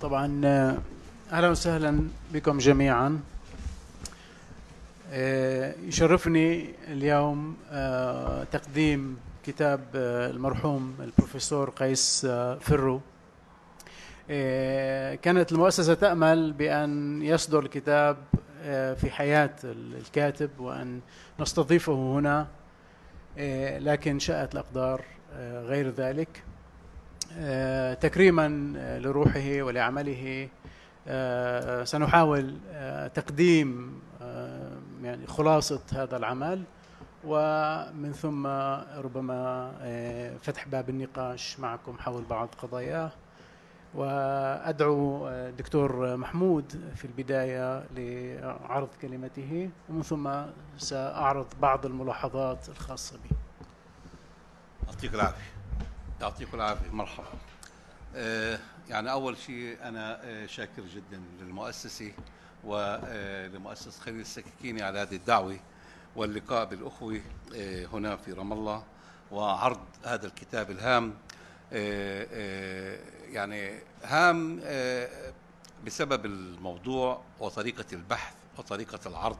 طبعا آه، أهلا وسهلا بكم جميعا. آه، يشرفني اليوم آه، تقديم كتاب المرحوم البروفيسور قيس فرو. كانت المؤسسة تأمل بأن يصدر الكتاب في حياة الكاتب وأن نستضيفه هنا لكن شاءت الأقدار غير ذلك. تكريما آه، لروحه ولعمله. آه، سنحاول تقديم يعني خلاصة هذا العمل. ومن ثم ربما فتح باب النقاش معكم حول بعض قضاياه. وأدعو الدكتور محمود في البداية لعرض كلمته. ومن ثم سأعرض بعض الملاحظات الخاصة به يعطيك العافية. يعطيكم العافية. مرحبا. آه يعني أول شيء أنا آه شاكر جدا للمؤسسة ولمؤسسه خليل السكاكيني على هذه الدعوة واللقاء بالأخوة آه هنا في رام الله وعرض هذا الكتاب الهام. آه، آه، يعني هام آه، بسبب الموضوع وطريقة البحث وطريقة العرض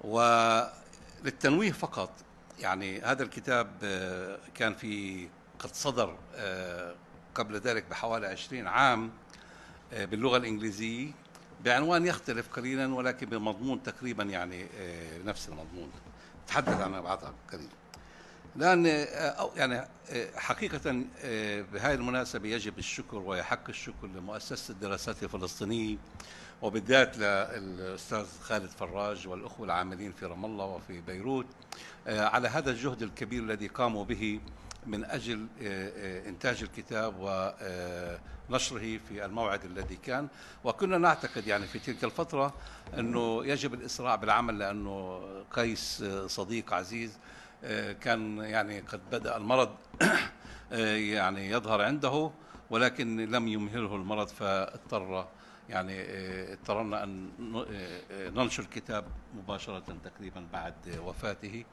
وللتنويه فقط. يعني هذا الكتاب كان في قد صدر آه، قبل ذلك بحوالي 20 عام آه، باللغة الإنجليزية بعنوان يختلف قليلا ولكن بمضمون تقريبا يعني آه، نفس المضمون. تحدث عنها بعضها قليلا لأن يعني حقيقة بهذه المناسبة يجب الشكر ويحق الشكر لمؤسسة الدراسات الفلسطينية وبالذات للأستاذ خالد فراج والأخوة العاملين في رام الله وفي بيروت على هذا الجهد الكبير الذي قاموا به. من أجل آه، آه، إنتاج الكتاب ونشره في الموعد الذي كان. وكنا نعتقد يعني في تلك الفترة أنه يجب الإسراع بالعمل لأنه قيس آه، صديق عزيز كان يعني قد بدأ المرض يعني يظهر عنده ولكن لم يمهله المرض فاضطر يعني آه، اضطررنا أن آه، آه، ننشر الكتاب مباشرة تقريبا بعد وفاته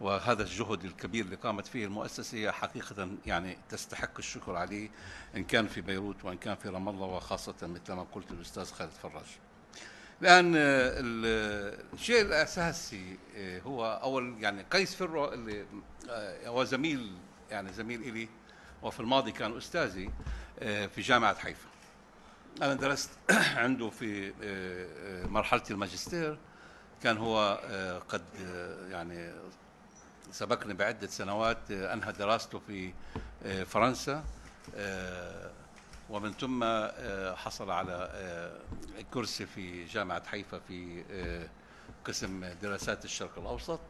وهذا الجهد الكبير اللي قامت فيه المؤسسة حقيقة يعني تستحق الشكر عليه إن كان في بيروت وإن كان في رام الله وخاصة مثل ما قلت الأستاذ خالد فراج. لأن الشيء الأساسي هو أول يعني قيس فرو اللي هو زميل يعني زميل إلي وفي الماضي كان أستاذي في جامعة حيفا أنا درست عنده في آه، آه، مرحلة الماجستير. كان هو آه، قد يعني سبقني بعدة سنوات أنهى دراسته في فرنسا ومن ثم حصل على كرسي في جامعة حيفا في قسم دراسات الشرق الأوسط.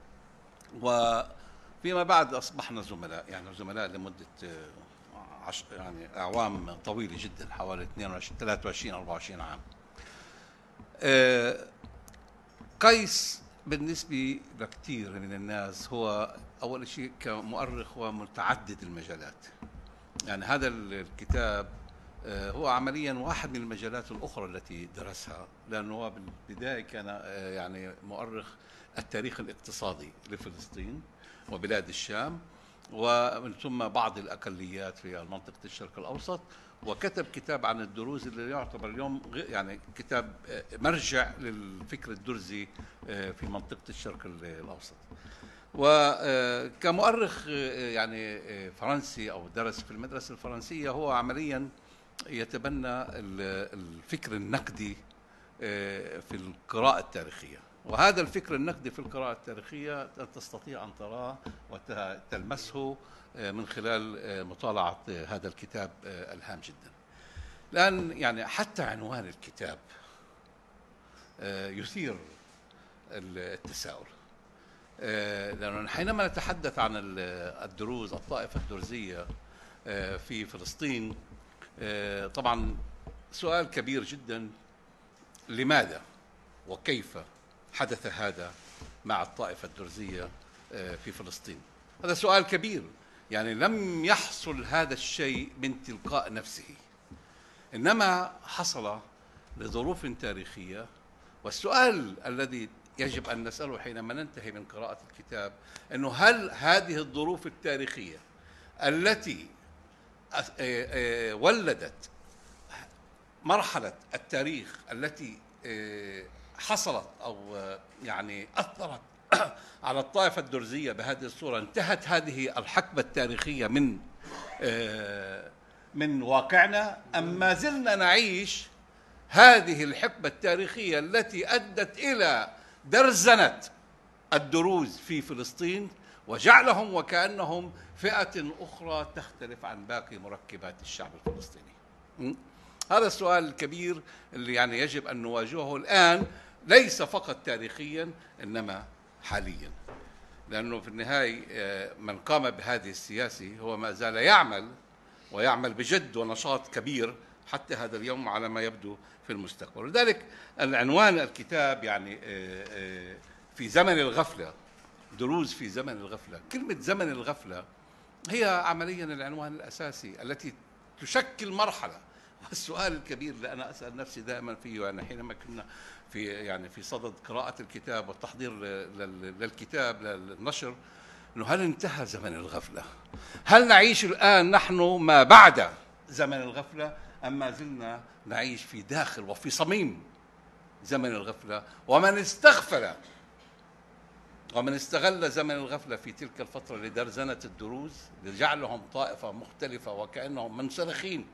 وفيما بعد أصبحنا زملاء يعني زملاء لمدة عش يعني إعوام طويلة جدا حوالي 22 23 24 عام. آه، قيس بالنسبة لكثير من الناس هو أول شيء كمؤرخ هو متعدد المجالات. يعني هذا الكتاب آه، هو عمليا واحد من المجالات الأخرى التي درسها لأنه هو بالبداية كان آه، يعني مؤرخ التاريخ الاقتصادي لفلسطين وبلاد الشام ومن ثم بعض الأقليات في منطقة الشرق الأوسط وكتب كتاب عن الدروز اللي يعتبر اليوم يعني كتاب آه، مرجع للفكر الدرزي آه، في منطقة الشرق الأوسط. وكمؤرخ آه، يعني فرنسي أو درس في المدرسة الفرنسية هو عمليا يتبنى الفكر النقدي في القراءة التاريخية. وهذا الفكر النقدي في القراءة التاريخية تستطيع أن تراه وتلمسه آه، من خلال آه، مطالعة آه، هذا الكتاب الهام جدا. لأن يعني حتى عنوان الكتاب يثير التساؤل. لأنه حينما نتحدث عن الدروز الطائفة الدرزية في فلسطين طبعا سؤال كبير جدا لماذا وكيف حدث هذا مع الطائفة الدرزية آه، في فلسطين. هذا سؤال كبير. يعني لم يحصل هذا الشيء من تلقاء نفسه. إنما حصل لظروف تاريخية. والسؤال الذي يجب أن نسأله حينما ننتهي من قراءة الكتاب أنه هل هذه الظروف التاريخية التي آه، آه، ولدت مرحلة التاريخ التي حصلت أو آه، يعني أثرت على الطائفة الدرزية بهذه الصورة. انتهت هذه الحقبة التاريخية من آه، من واقعنا. ام ما زلنا نعيش هذه الحقبة التاريخية التي أدت إلى درزنة الدروز في فلسطين وجعلهم وكأنهم فئة أخرى تختلف عن باقي مركبات الشعب الفلسطيني. هذا السؤال الكبير اللي يعني يجب أن نواجهه الآن. ليس فقط تاريخيا إنما حاليا. لأنه في النهاية آه، من قام بهذه السياسة هو ما زال يعمل ويعمل بجد ونشاط كبير حتى هذا اليوم على ما يبدو في المستقبل ولذلك العنوان الكتاب يعني آه، آه، في زمن الغفلة دروز في زمن الغفلة كلمة زمن الغفلة هي عمليا العنوان الأساسي التي تشكل مرحلة السؤال الكبير اللي أنا أسأل نفسي دائما فيه يعني حينما كنا في يعني في صدد قراءة الكتاب والتحضير للكتاب للنشر إنه هل انتهى زمن الغفلة؟ هل نعيش الآن نحن ما بعد زمن الغفلة أم ما زلنا نعيش في داخل وفي صميم زمن الغفلة ومن استغفل ومن استغل زمن الغفلة في تلك الفترة لدرزنة الدروز لجعلهم طائفة مختلفة وكأنهم منسلخين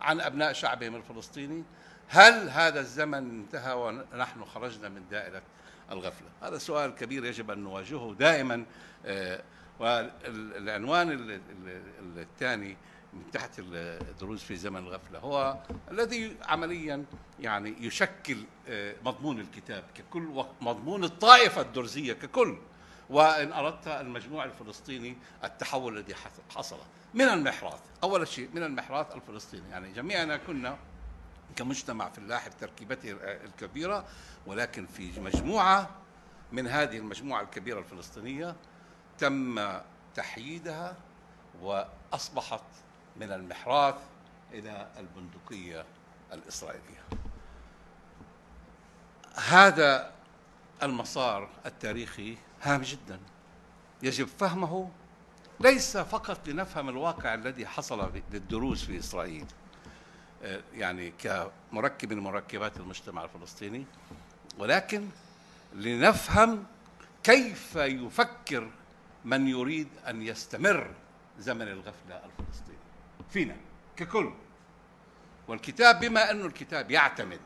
عن أبناء شعبهم الفلسطيني. هل هذا الزمن انتهى ونحن خرجنا من دائرة الغفلة؟ هذا سؤال كبير يجب أن نواجهه دائما آه، والعنوان الثاني من تحت الدروز في زمن الغفلة هو الذي عمليا يعني يشكل آه، مضمون الكتاب ككل مضمون الطائفة الدرزية ككل. وإن أردت المجموع الفلسطيني التحول الذي حصل. من المحراث؟ أول شيء من المحراث الفلسطيني. يعني جميعنا كنا كمجتمع فلاحي بتركيبته الكبيرة ولكن في مجموعة من هذه المجموعة الكبيرة الفلسطينية تم تحييدها وأصبحت من المحراث إلى البندقية الإسرائيلية. هذا المسار التاريخي هام جدا. يجب فهمه ليس فقط لنفهم الواقع الذي حصل للدروز في إسرائيل آه، يعني كمركب من مركبات المجتمع الفلسطيني ولكن لنفهم كيف يفكر من يريد أن يستمر زمن الغفلة الفلسطيني. فينا ككل. والكتاب بما انه الكتاب يعتمد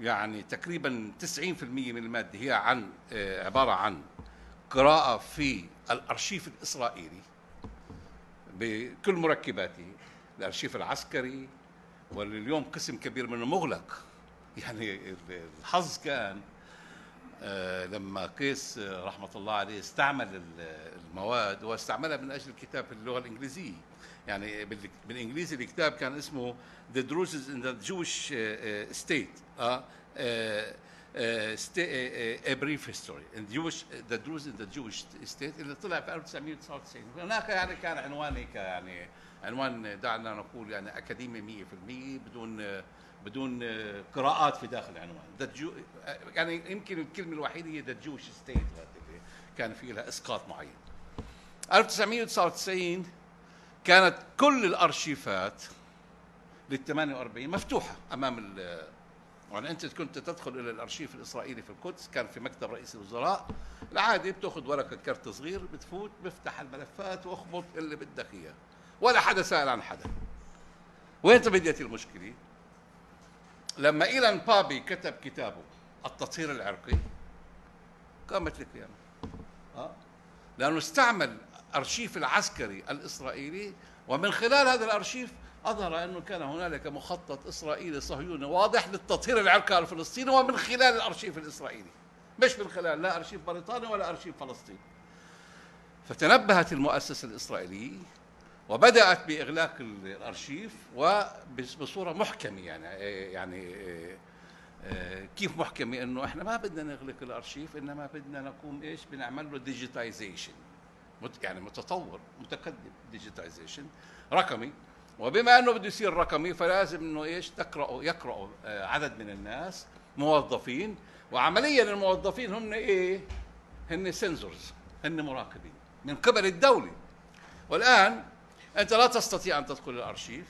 يعني تقريبا 90% من المادة هي عن آه، عبارة عن قراءة في الأرشيف الإسرائيلي بكل مركباته الأرشيف العسكري واليوم قسم كبير منه مغلق يعني الحظ كان آه، لما قيس رحمة الله عليه استعمل المواد واستعملها من أجل الكتاب في اللغة الإنجليزية. يعني بالإنجليزي الكتاب كان اسمه The Druses in the Jewish uh, State uh, uh, a brief history. In Jewish the Druze in the Jewish state اللي طلع في 1999 هناك يعني كان عنواني يعني عنوان دعنا نقول يعني أكاديمي 100% بدون بدون قراءات في داخل العنوان. يعني يمكن الكلمة الوحيدة هي ذا جوش ستيت كان في لها إسقاط معين. 1999 كانت كل الأرشيفات لل 48 مفتوحة. أمام يعني أنت كنت تدخل إلى الأرشيف الإسرائيلي في القدس كان في مكتب رئيس الوزراء. العادي بتأخذ ورقة كرت صغير بتفوت بفتح الملفات وأخبط اللي بدك إياه. ولا حدا سأل عن حدا. وين بديت المشكلة؟ لما إيلان بابي كتب كتابه التطهير العرقي قامت القيامة. أه؟ لأنه استعمل أرشيف العسكري الإسرائيلي ومن خلال هذا الأرشيف أظهر أنه كان هنالك مخطط إسرائيلي صهيوني واضح للتطهير العرقي الفلسطيني ومن خلال الأرشيف الإسرائيلي. مش من خلال لا أرشيف بريطاني ولا أرشيف فلسطين فتنبهت المؤسسة الإسرائيلية وبدأت بإغلاق الأرشيف وبصورة محكمة يعني يعني كيف محكمة؟ إنه إحنا ما بدنا نغلق الأرشيف إنما بدنا نقوم إيش؟ بنعمل له digitization يعني متطور متقدم digitization رقمي. وبما أنه بده يصير رقمي فلازم إنه إيش؟ تقرأوا يقرأوا عدد من الناس موظفين. وعمليا الموظفين هم إيه؟ هن سنسورز هن مراقبين من قبل الدولة. والآن أنت لا تستطيع أن تدخل الأرشيف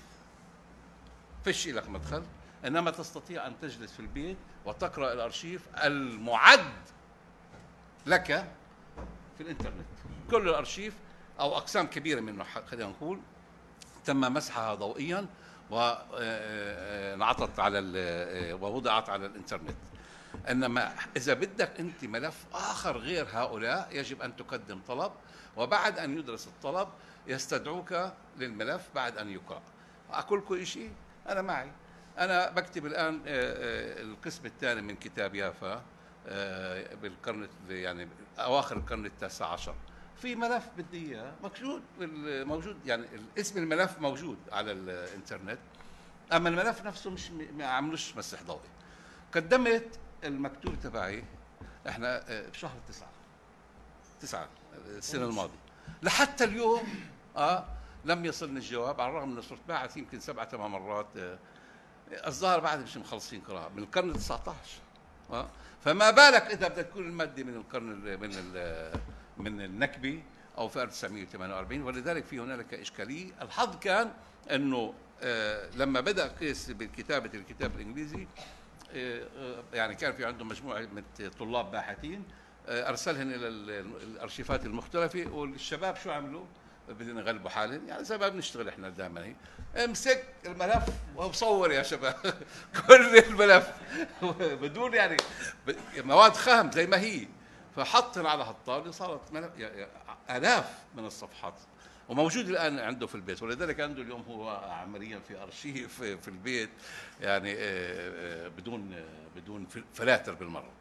فيش لك مدخل إنما تستطيع أن تجلس في البيت وتقرأ الأرشيف المعد لك في الإنترنت. كل الأرشيف أو أقسام كبيرة منه خلينا نقول تم مسحها ضوئيا وانعطت على ووضعت على الإنترنت. إنما إذا بدك أنت ملف آخر غير هؤلاء يجب أن تقدم طلب وبعد أن يدرس الطلب يستدعوك للملف بعد أن يقرأ. أقول لكم شيء؟ أنا معي. أنا بكتب الآن آه، آه، القسم الثاني من كتاب يافا آه، بالقرن يعني أواخر القرن التاسع عشر. في ملف بدي إياه موجود موجود يعني اسم الملف موجود على الإنترنت أما الملف نفسه مش ما عملوش مسح ضوئي. قدمت المكتوب تبعي إحنا بشهر تسعة. تسعة السنة الماضية. لحتى اليوم آه لم يصلني الجواب على الرغم انه صرت باعث يمكن سبعة ثمان مرات آه الظاهر بعد مش مخلصين قراءة. من القرن ال 19 آه فما بالك إذا بدك تكون المادة من القرن من من النكبة أو في 1948 ولذلك في هنالك إشكالية. الحظ كان إنه آه لما بدأ قيس بكتابة الكتاب الإنجليزي آه، آه، يعني كان في عندهم مجموعة من طلاب باحثين آه، أرسلهن إلى الأرشيفات المختلفة. والشباب شو عملوا؟ بدنا نغلبوا حالهم يعني زي ما بنشتغل إحنا دائما هي امسك الملف وصور يا شباب. كل الملف. بدون يعني مواد خام زي ما هي. فحطن على هالطاوله صارت ملف آلاف من الصفحات. وموجود الآن عنده في البيت. ولذلك عنده اليوم هو عمليا في أرشيف في البيت. يعني آه، آه، بدون بدون فلاتر بالمرة.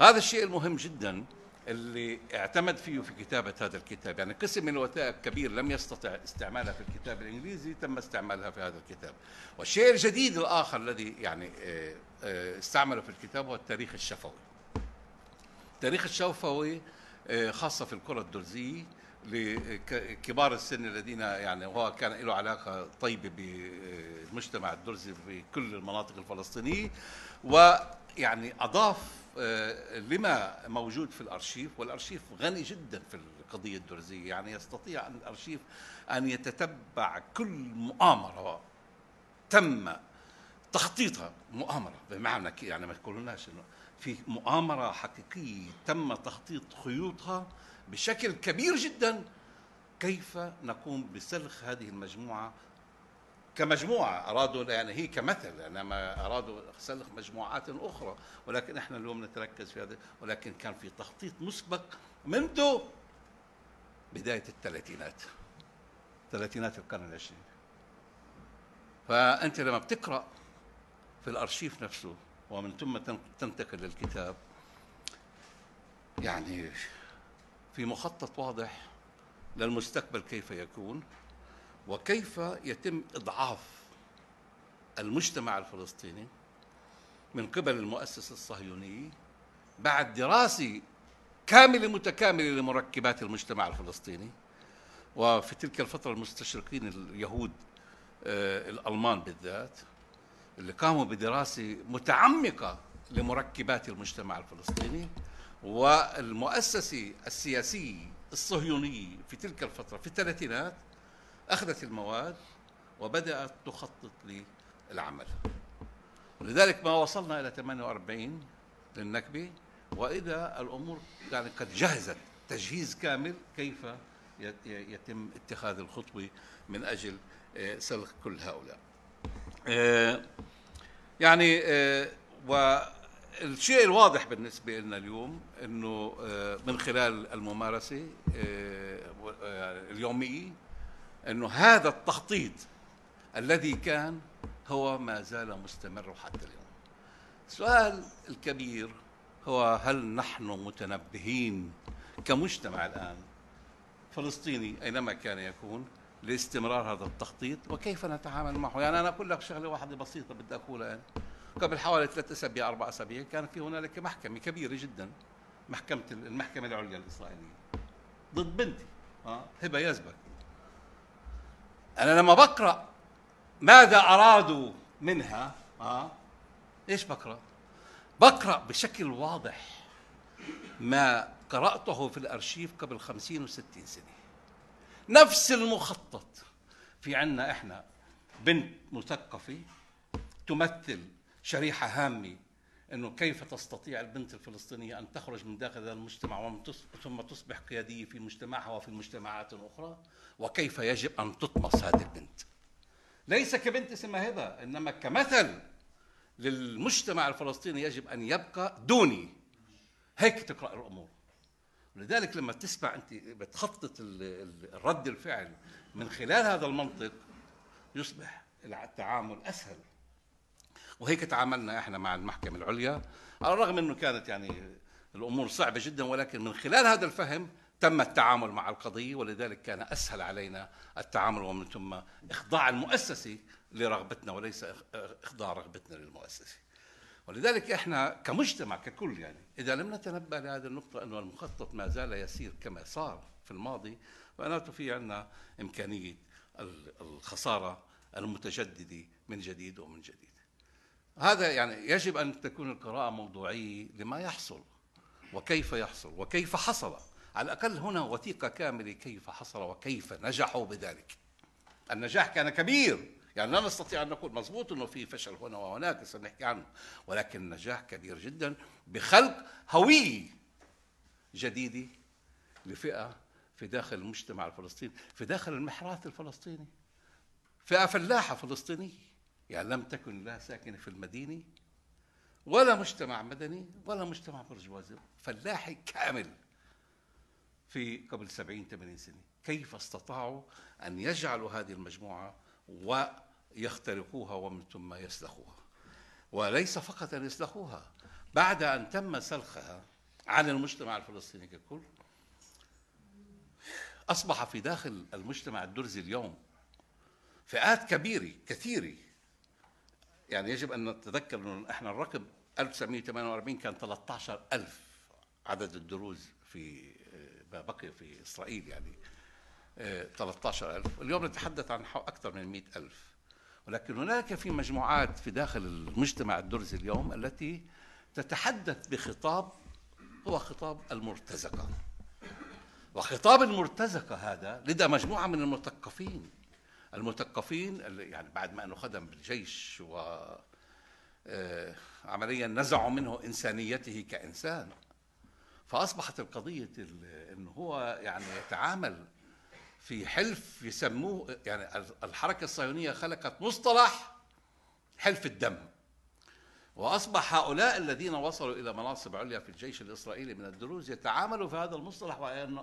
هذا الشيء المهم جدا. اللي اعتمد فيه في كتابة هذا الكتاب. يعني قسم من الوثائق كبير لم يستطع استعمالها في الكتاب الإنجليزي تم استعمالها في هذا الكتاب. والشيء الجديد الآخر الذي يعني آه، آه، استعمله في الكتاب هو التاريخ الشفوي. التاريخ الشفوي آه، خاصة في الكرة الدرزية لكبار السن الذين يعني هو كان له علاقة طيبة بالمجتمع الدرزي في كل المناطق الفلسطينية. ويعني أضاف لما موجود في الأرشيف والأرشيف غني جدا في القضية الدرزية يعني يستطيع الأرشيف أن يتتبع كل مؤامرة تم تخطيطها. مؤامرة بمعنى يعني ما تقولوناش إنه في مؤامرة حقيقية تم تخطيط خيوطها بشكل كبير جدا. كيف نقوم بسلخ هذه المجموعة كمجموعة أرادوا يعني هي كمثل إنما أرادوا سلخ مجموعات أخرى ولكن إحنا اليوم نتركز في هذا ولكن كان في تخطيط مسبق منذ بداية الثلاثينات ثلاثينات القرن العشرين. فأنت لما بتقرأ في الأرشيف نفسه ومن ثم تنتقل للكتاب يعني في مخطط واضح للمستقبل كيف يكون. وكيف يتم إضعاف المجتمع الفلسطيني من قبل المؤسسة الصهيونية بعد دراسة كاملة متكاملة لمركبات المجتمع الفلسطيني؟ وفي تلك الفترة المستشرقين اليهود آه، الألمان بالذات اللي قاموا بدراسة متعمقة لمركبات المجتمع الفلسطيني والمؤسسة السياسية الصهيونية في تلك الفترة في الثلاثينات أخذت المواد وبدأت تخطط للعمل. ولذلك ما وصلنا إلى 48 للنكبة وإذا الأمور يعني قد جهزت تجهيز كامل كيف يتم اتخاذ الخطوة من أجل آه، سلخ كل هؤلاء. آه، يعني آه، والشيء الواضح بالنسبة لنا اليوم أنه من خلال الممارسة اليومية أنه هذا التخطيط الذي كان هو ما زال مستمر حتى اليوم. السؤال الكبير هو هل نحن متنبهين كمجتمع الآن فلسطيني أينما كان يكون لاستمرار هذا التخطيط وكيف نتعامل معه؟ يعني أنا أقول لك شغلة واحدة بسيطة بدي أقولها يعني. قبل حوالي ثلاث أسابيع أربع أسابيع كان في هنالك محكمة كبيرة جدا محكمة المحكمة العليا الإسرائيلية. ضد بنتي. آه هبة يزبك أنا لما بقرأ ماذا أرادوا منها آه إيش بقرأ؟ بقرأ بشكل واضح ما قرأته في الأرشيف قبل خمسين وستين سنة نفس المخطط في عنا إحنا بنت مثقفة تمثل شريحة هامة إنه كيف تستطيع البنت الفلسطينية أن تخرج من داخل هذا المجتمع ثم تصبح قيادية في مجتمعها وفي مجتمعات أخرى وكيف يجب أن تطمس هذه البنت؟ ليس كبنت اسمها هبة إنما كمثل للمجتمع الفلسطيني يجب أن يبقى دوني. هيك تقرأ الأمور. لذلك لما تسمع أنت بتخطط الرد الفعل من خلال هذا المنطق يصبح التعامل أسهل. وهيك تعاملنا إحنا مع المحكمة العليا على الرغم إنه كانت يعني الأمور صعبة جدا ولكن من خلال هذا الفهم تم التعامل مع القضية ولذلك كان أسهل علينا التعامل ومن ثم إخضاع المؤسسه لرغبتنا وليس إخضاع رغبتنا للمؤسسه. ولذلك إحنا كمجتمع ككل يعني إذا لم نتنبه لهذه النقطة أنه المخطط ما زال يسير كما صار في الماضي فمعناته في عندنا إمكانية الخسارة المتجددة من جديد ومن جديد. هذا يعني يجب أن تكون القراءة موضوعية لما يحصل وكيف يحصل وكيف حصل على الأقل هنا وثيقة كاملة كيف حصل وكيف نجحوا بذلك. النجاح كان كبير يعني لا نستطيع أن نقول مضبوط إنه في فشل هنا وهناك سنحكي عنه ولكن نجاح كبير جدا بخلق هوية جديدة لفئة في داخل المجتمع الفلسطيني في داخل المحراث الفلسطيني فئة فلاحة فلسطينية يعني لم تكن لا ساكنة في المدينة ولا مجتمع مدني ولا مجتمع برجوازي فلاحي كامل في قبل سبعين ثمانين سنة. كيف استطاعوا أن يجعلوا هذه المجموعة ويخترقوها ومن ثم يسلخوها؟ وليس فقط أن يسلخوها بعد أن تم سلخها عن المجتمع الفلسطيني ككل أصبح في داخل المجتمع الدرزي اليوم فئات كبيرة كثيرة يعني يجب أن نتذكر إنه إحنا الرقم 1948 كان 13000 عدد الدروز في ما بقي في إسرائيل يعني 13000 آه، اليوم نتحدث عن أكثر من 100000 ولكن هناك في مجموعات في داخل المجتمع الدرزي اليوم التي تتحدث بخطاب هو خطاب المرتزقة. وخطاب المرتزقة هذا لدى مجموعة من المثقفين. المثقفين يعني بعد ما انه خدم بالجيش و آه، عمليا نزعوا منه إنسانيته كإنسان فأصبحت القضية إنه هو يعني يتعامل في حلف يسموه يعني الحركة الصهيونية خلقت مصطلح حلف الدم. وأصبح هؤلاء الذين وصلوا إلى مناصب عليا في الجيش الإسرائيلي من الدروز يتعاملوا في هذا المصطلح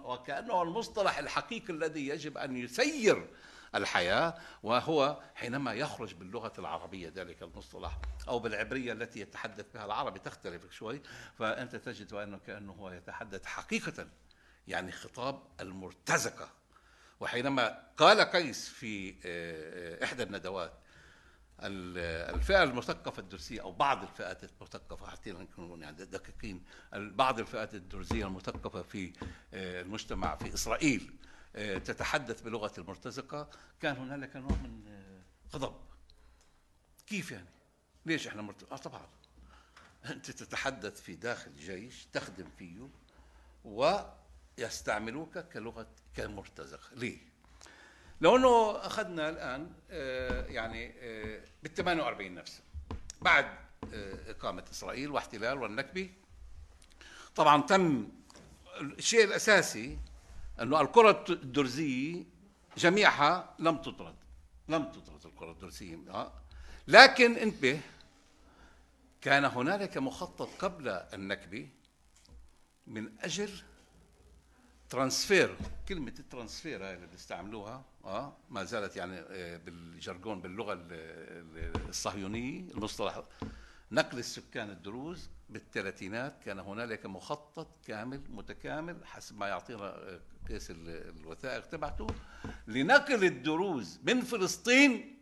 وكأنه المصطلح الحقيقي الذي يجب أن يسير الحياة وهو حينما يخرج باللغة العربية ذلك المصطلح أو بالعبرية التي يتحدث بها العربي تختلف شوي. فأنت تجد أنه كأنه هو يتحدث حقيقة يعني خطاب المرتزقة. وحينما قال قيس في آه، إحدى الندوات الفئة المثقفة الدرزية أو بعض الفئات المثقفة حتى نكون يعني دقيقين بعض الفئات الدرزية المثقفة في آه، المجتمع في إسرائيل تتحدث بلغة المرتزقة. كان هنالك نوع من آه، غضب. كيف يعني؟ ليش إحنا مرتزقة آه طبعا. أنت تتحدث في داخل جيش تخدم فيه ويستعملوك كلغة كمرتزقة ليه؟ لو أنه أخذنا الآن آه، يعني بال 48 نفسه بعد إقامة إسرائيل واحتلال والنكبه طبعا تم الشيء الأساسي أنه الكرة الدرزية جميعها لم تطرد. لم تطرد الكرة الدرزية. آه. لكن انتبه كان هنالك مخطط قبل النكبة من أجل transfer. كلمة ال transfer هاي اللي بيستعملوها آه ما زالت يعني آه، بال jargon باللغة الصهيونية المصطلح نقل السكان الدروز. بالثلاثينات كان هنالك مخطط كامل متكامل حسب ما يعطينا آه، قيس الوثائق تبعته لنقل الدروز من فلسطين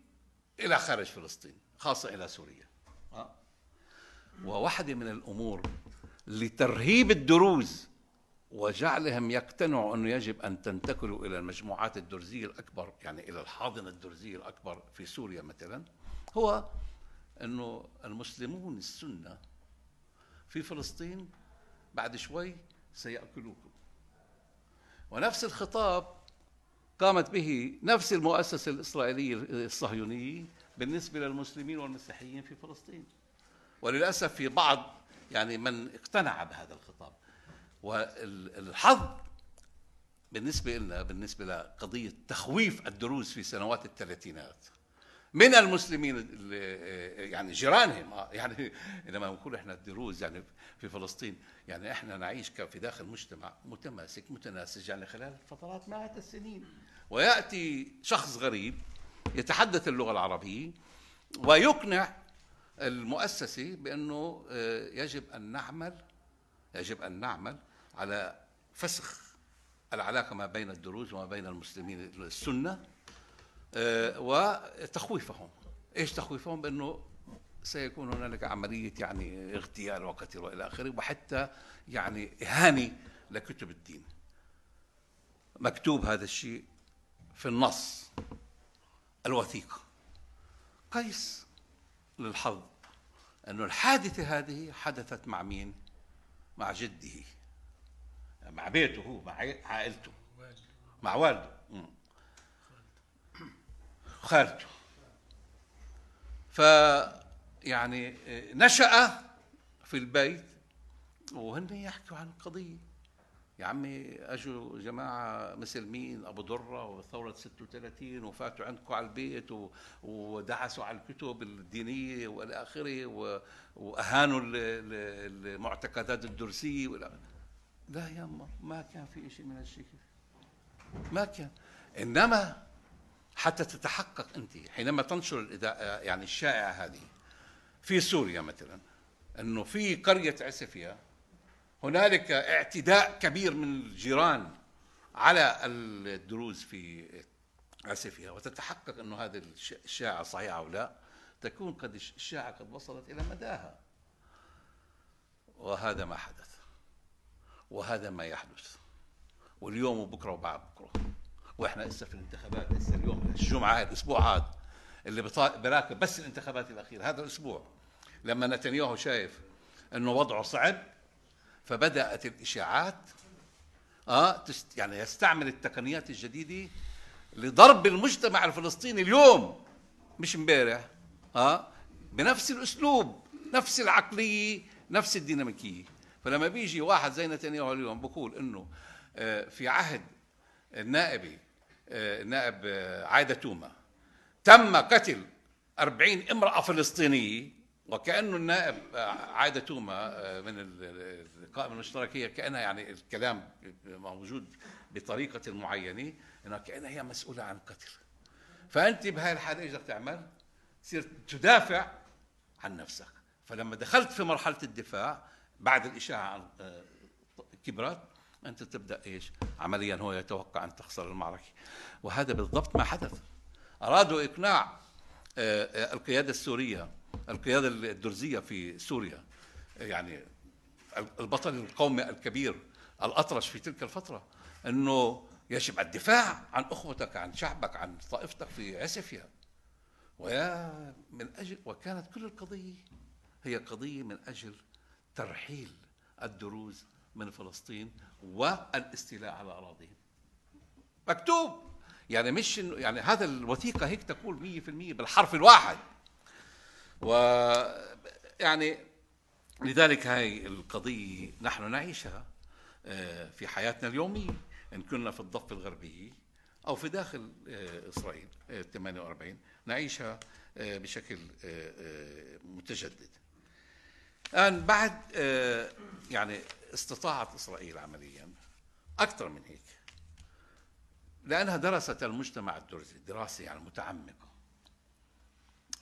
إلى خارج فلسطين خاصة إلى سوريا آه. وواحده من الأمور لترهيب الدروز وجعلهم يقتنعوا أنه يجب أن تنتقلوا إلى المجموعات الدرزية الأكبر يعني إلى الحاضنة الدرزية الأكبر في سوريا مثلا هو أنه المسلمون السنة في فلسطين بعد شوي سيأكلوكم. ونفس الخطاب قامت به نفس المؤسسة الإسرائيلية الصهيونية بالنسبة للمسلمين والمسيحيين في فلسطين. وللأسف في بعض يعني من اقتنع بهذا الخطاب. والحظ بالنسبة لنا بالنسبة لقضية تخويف الدروز في سنوات الثلاثينات من المسلمين يعني جيرانهم. آه، يعني لما نقول إحنا الدروز يعني في فلسطين يعني إحنا نعيش في داخل مجتمع متماسك متناسج يعني خلال فترات مئات السنين. ويأتي شخص غريب يتحدث اللغة العربية ويقنع المؤسسة بأنه آه، يجب أن نعمل يجب أن نعمل على فسخ العلاقة ما بين الدروز وما بين المسلمين السنة آه، وتخويفهم. إيش تخويفهم؟ بأنه سيكون هنالك عملية يعني اغتيال وقتل وإلى آخره وحتى يعني اهانه لكتب الدين. مكتوب هذا الشيء في النص الوثيقه قيس للحظ أنه الحادثة هذه حدثت مع مين؟ مع جده. مع بيته هو مع عائلته مع والده. خالته ف يعني نشأ في البيت وهن يحكوا عن القضية. يا عمي اجوا جماعة مثل مين أبو درة وثورة 36 وفاتوا عندكم على البيت ودعسوا على الكتب الدينية والى آخره وأهانوا المعتقدات الدرسية لا يا ما كان في شيء من هالشكل. ما كان. إنما حتى تتحقق أنت حينما تنشر يعني الشائعة هذه في سوريا مثلا أنه في قرية عسفيا هنالك اعتداء كبير من الجيران على الدروز في عسفيا وتتحقق أنه هذه الشائعة صحيحة أو لا. تكون قد الشائعة قد وصلت إلى مداها. وهذا ما حدث. وهذا ما يحدث. واليوم وبكرة وبعد بكرة. وإحنا لسه في الانتخابات لسه اليوم الجمعة الأسبوع هذا اللي براكب بس الانتخابات الأخيرة هذا الأسبوع. لما نتنياهو شايف إنه وضعه صعب فبدأت الإشاعات آه يعني يستعمل التقنيات الجديدة لضرب المجتمع الفلسطيني اليوم مش امبارح آه بنفس الأسلوب نفس العقلية نفس الديناميكية. فلما بيجي واحد زي نتنياهو اليوم بقول إنه آه، في عهد النائبي النائب آه، عايدة توما تم قتل أربعين امرأة فلسطينية وكأنه النائب آه، عايدة توما آه، من القائمة المشتركية كأنها يعني الكلام موجود بطريقة معينة أنها كأنها هي مسؤولة عن قتل فأنت بهاي الحالة إيش بدك تعمل؟ تصير تدافع عن نفسك فلما دخلت في مرحلة الدفاع بعد الإشاعة كبرت أنت تبدأ إيش؟ عمليا هو يتوقع أن تخسر المعركة. وهذا بالضبط ما حدث. أرادوا إقناع آه، آه، القيادة السورية القيادة الدرزية في سوريا يعني البطل القومي الكبير الأطرش في تلك الفترة إنه يجب الدفاع عن أخوتك عن شعبك عن طائفتك في عسفيا. ويا من أجل وكانت كل القضية هي قضية من أجل ترحيل الدروز من فلسطين والاستيلاء على أراضيهم. مكتوب. يعني مش يعني هذا الوثيقة هيك تقول 100% بالحرف الواحد. و يعني لذلك هاي القضية نحن نعيشها آه، في حياتنا اليومية. إن كنا في الضفة الغربية أو في داخل آه، إسرائيل 48 آه، نعيشها بشكل متجدد. الآن بعد يعني استطاعت إسرائيل عمليا أكثر من هيك لأنها درست المجتمع الدرزي دراسة يعني متعمقة.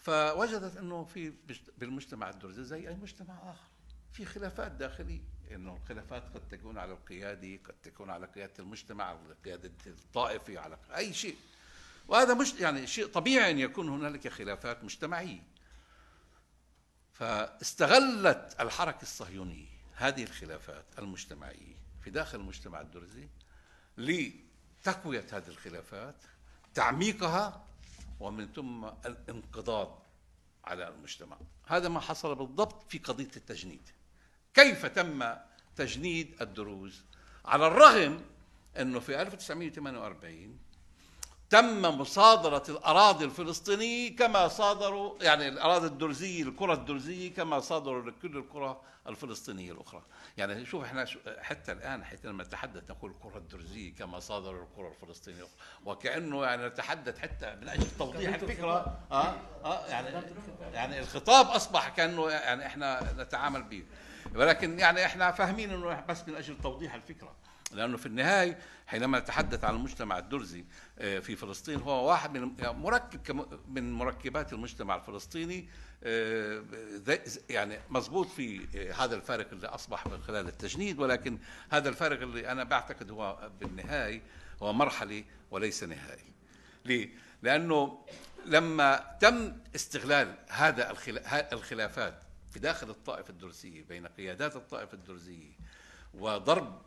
فوجدت إنه في بالمجتمع الدرزي زي أي مجتمع آخر. في خلافات داخلية إنه الخلافات قد تكون على القيادي قد تكون على قيادة المجتمع على قيادة الطائفي على أي شيء. وهذا مش يعني شيء طبيعي أن يكون هنالك خلافات مجتمعية. فاستغلت الحركة الصهيونية هذه الخلافات المجتمعية في داخل المجتمع الدرزي لتقوية هذه الخلافات تعميقها ومن ثم الانقضاض على المجتمع. هذا ما حصل بالضبط في قضية التجنيد. كيف تم تجنيد الدروز؟ على الرغم أنه في 1948 تم مصادرة الأراضي الفلسطينية كما صادروا يعني الأراضي الدرزية الكرة الدرزية كما صادروا لكل الكرة الفلسطينية الأخرى. يعني شوف إحنا حتى الآن حتى لما نتحدث نقول الكرة الدرزية كما صادروا الكرة الفلسطينية الأخرى وكأنه يعني نتحدث حتى من أجل توضيح الفكرة. آه آه يعني يعني الخطاب أصبح كأنه يعني إحنا نتعامل به. ولكن يعني إحنا فاهمين إنه بس من أجل توضيح الفكرة. لأنه في النهاية حينما نتحدث عن المجتمع الدرزي آه، في فلسطين هو واحد من يعني مركب من مركبات المجتمع الفلسطيني آه، يعني مضبوط في هذا الفارق اللي أصبح من خلال التجنيد ولكن هذا الفارق اللي أنا بعتقد هو بالنهاية هو مرحله وليس نهائي ليه؟ لأنه لما تم استغلال هذا الخلافات في داخل الطائفة الدرزية بين قيادات الطائفة الدرزية وضرب آه، آه،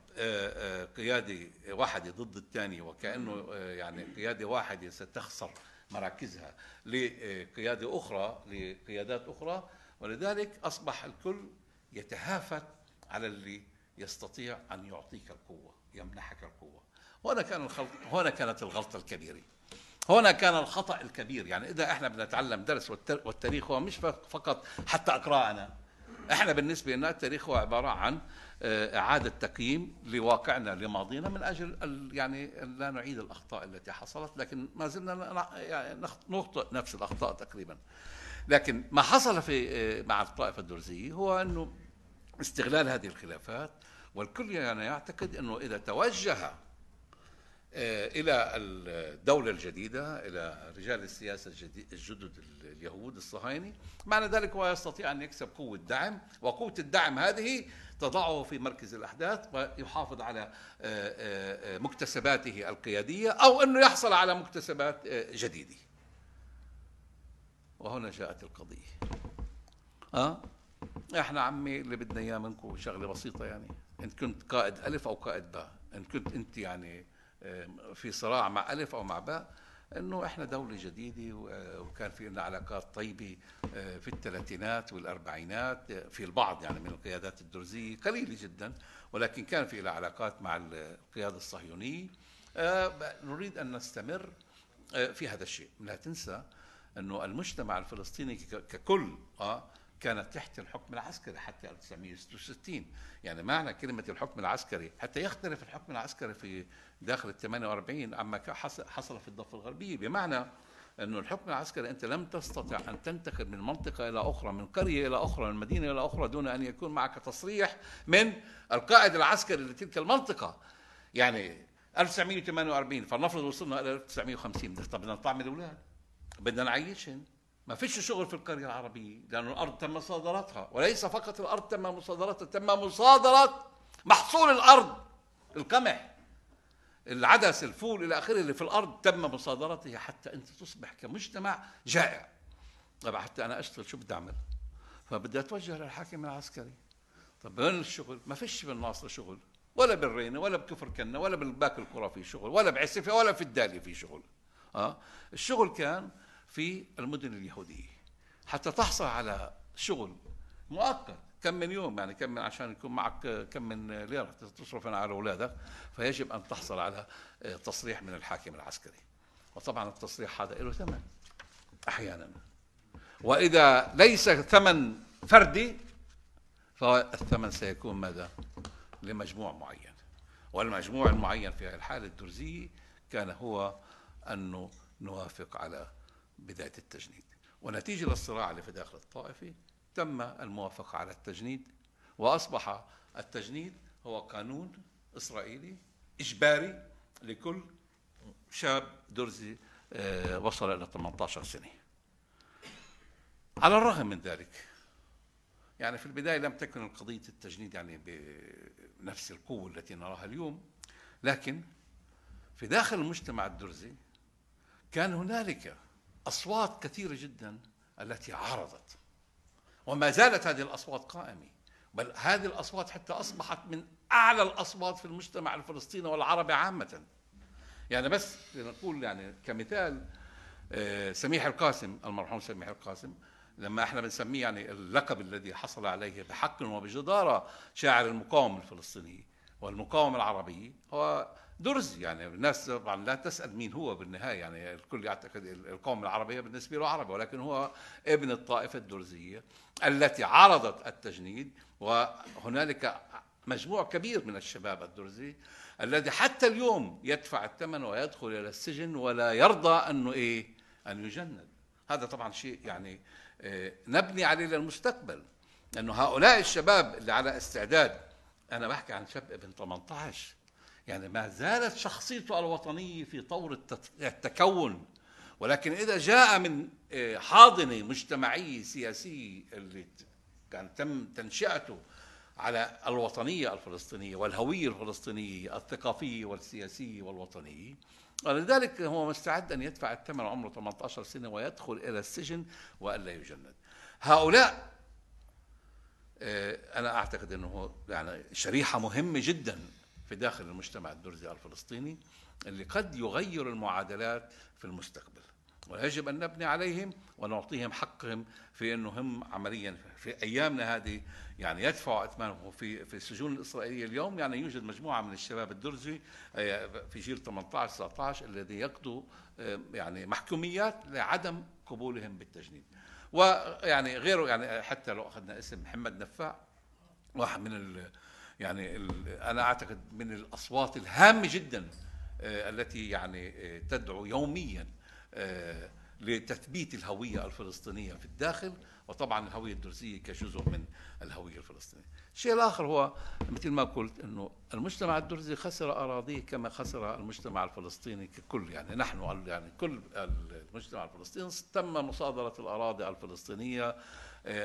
قيادي واحدة ضد الثاني وكأنه آه، يعني قيادة واحدة ستخسر مراكزها لقيادة أخرى لقيادات أخرى. ولذلك أصبح الكل يتهافت على اللي يستطيع أن يعطيك القوة يمنحك القوة. هنا كان الخلط هنا كانت الغلطة الكبيرة. هنا كان الخطأ الكبير. يعني إذا إحنا بنتعلم درس والتاريخ هو مش فقط حتى أقرأ أنا إحنا بالنسبة لنا التاريخ هو عبارة عن إعادة تقييم لواقعنا لماضينا من أجل يعني لا نعيد الأخطاء التي حصلت لكن ما زلنا يعني نخطئ نفس الأخطاء تقريبا. لكن ما حصل في آه، مع الطائفة الدرزية هو أنه استغلال هذه الخلافات والكل يعني يعتقد أنه إذا توجه آه، إلى الدولة الجديدة إلى رجال السياسة الجدد اليهود الصهاينة معنى ذلك هو يستطيع أن يكسب قوة دعم وقوة الدعم هذه تضعه في مركز الأحداث ويحافظ على آه، آه، مكتسباته القيادية أو أنه يحصل على مكتسبات جديدة. وهنا جاءت القضية. أه؟ إحنا عمي اللي بدنا إياه منكم شغلة بسيطة يعني. إن كنت قائد ألف أو قائد باء. إن كنت أنت يعني في صراع مع ألف أو مع باء إنه إحنا دولة جديدة وكان في لنا علاقات طيبة آه، في الثلاثينات والأربعينات آه، في البعض يعني من القيادات الدرزية قليلة جدا ولكن كان في لنا علاقات مع القيادة الصهيونية. آه، نريد أن نستمر في هذا الشيء. لا تنسى إنه المجتمع الفلسطيني ككل كانت تحت الحكم العسكري حتى 1966 يعني معنى كلمة الحكم العسكري حتى يختلف الحكم العسكري في داخل ال 48 عما حصل في الضفة الغربية. بمعنى انه الحكم العسكري أنت لم تستطع أن تنتقل من منطقة إلى أخرى من قرية إلى أخرى من مدينة إلى أخرى دون أن يكون معك تصريح من القائد العسكري لتلك المنطقة. يعني 1948 فلنفرض وصلنا إلى 1950 طب بدنا نطعم الأولاد بدنا نعيشهم. ما فيش شغل في القرية العربية لأن الأرض تم مصادرتها وليس فقط الأرض تم مصادرتها تم مصادرة محصول الأرض القمح العدس الفول إلى آخره اللي في الأرض تم مصادرته حتى أنت تصبح كمجتمع جائع. طبعا حتى أنا أشتغل شو بدي أعمل؟ فبدي أتوجه للحاكم العسكري. طب وين الشغل؟ ما فيش بالناصر شغل ولا بالرينة ولا بكفر كنة ولا بالباقي القرى في شغل ولا بعسفة ولا في الدالية في شغل. آه الشغل كان في المدن اليهودية. حتى تحصل على شغل مؤقت. كم من يوم يعني كم من عشان يكون معك كم من ليرة تصرف على أولادك فيجب أن تحصل على آه، تصريح من الحاكم العسكري. وطبعا التصريح هذا له ثمن أحيانا. وإذا ليس ثمن فردي فالثمن سيكون ماذا؟ لمجموع معين. والمجموع المعين في الحالة الدرزية كان هو أنه نوافق على بداية التجنيد. ونتيجة للصراع اللي في داخل الطائفة تم الموافقة على التجنيد وأصبح التجنيد هو قانون إسرائيلي إجباري لكل شاب درزي آه، وصل إلى 18 سنة. على الرغم من ذلك يعني في البداية لم تكن قضية التجنيد يعني بنفس القوة التي نراها اليوم لكن في داخل المجتمع الدرزي كان هنالك أصوات كثيرة جدا التي عارضت. وما زالت هذه الأصوات قائمة بل هذه الأصوات حتى أصبحت من أعلى الأصوات في المجتمع الفلسطيني والعربي عامة. يعني بس لنقول يعني كمثال آه، سميح القاسم المرحوم سميح القاسم لما إحنا بنسميه يعني اللقب الذي حصل عليه بحق وبجدارة شاعر المقاومة الفلسطيني والمقاومة العربية هو درزي يعني الناس طبعا لا تسأل مين هو بالنهاية يعني الكل يعتقد القوم العربية بالنسبة له عربي ولكن هو ابن الطائفة الدرزية التي عرضت التجنيد وهنالك مجموع كبير من الشباب الدرزي الذي حتى اليوم يدفع الثمن ويدخل إلى السجن ولا يرضى انه إيه؟ أن يجند. هذا طبعا شيء يعني آه، نبني عليه للمستقبل لأنه هؤلاء الشباب اللي على استعداد أنا بحكي عن شاب ابن 18 يعني ما زالت شخصيته الوطنية في طور التكون. ولكن إذا جاء من آه، حاضنة مجتمعية سياسية اللي كان تم تنشئته على الوطنية الفلسطينية والهوية الفلسطينية الثقافية والسياسية والوطنية. ولذلك هو مستعد أن يدفع الثمن عمره 18 سنة ويدخل إلى السجن والا يجند. هؤلاء آه، أنا أعتقد إنه يعني شريحة مهمة جدا. في داخل المجتمع الدرزي الفلسطيني اللي قد يغير المعادلات في المستقبل. ويجب أن نبني عليهم ونعطيهم حقهم في أنه هم عمليا في أيامنا هذه يعني يدفعوا أثمانهم في في السجون الإسرائيلية اليوم. يعني يوجد مجموعة من الشباب الدرزي آه، في جيل 18 19 الذي يقضوا آه، يعني محكوميات لعدم قبولهم بالتجنيد. ويعني غيره يعني حتى لو أخذنا اسم محمد نفاع واحد من يعني أنا أعتقد من الأصوات الهامة جدا آه، التي يعني آه، تدعو يوميا آه، لتثبيت الهوية الفلسطينية في الداخل وطبعا الهوية الدرزية كجزء من الهوية الفلسطينية. الشيء الآخر هو مثل ما قلت إنه المجتمع الدرزي خسر أراضيه كما خسر المجتمع الفلسطيني ككل يعني نحن يعني كل المجتمع الفلسطيني تم مصادرة الأراضي الفلسطينية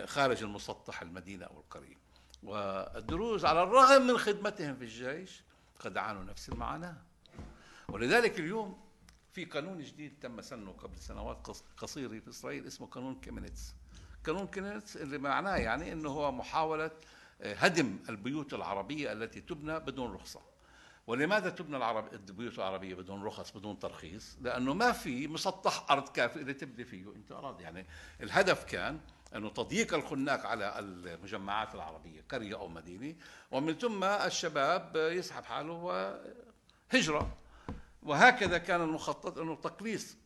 خارج المسطح المدينة أو القريه. والدروز على الرغم من خدمتهم في الجيش قد عانوا نفس المعاناة. ولذلك اليوم في قانون جديد تم سنه قبل سنوات قصيرة في إسرائيل اسمه قانون كيمينيتس. قانون كيمينيتس اللي معناه يعني أنه هو محاولة آه، هدم البيوت العربية التي تبنى بدون رخصة. ولماذا تبنى العرب البيوت العربية بدون رخص بدون ترخيص؟ لأنه ما في مسطح أرض كافي اللي تبني فيه. أنت أراضي يعني الهدف كان أنه تضييق الخناق على المجمعات العربية قرية أو مدينة. ومن ثم الشباب يسحب حاله وهجرة. وهكذا كان المخطط أنه تقليص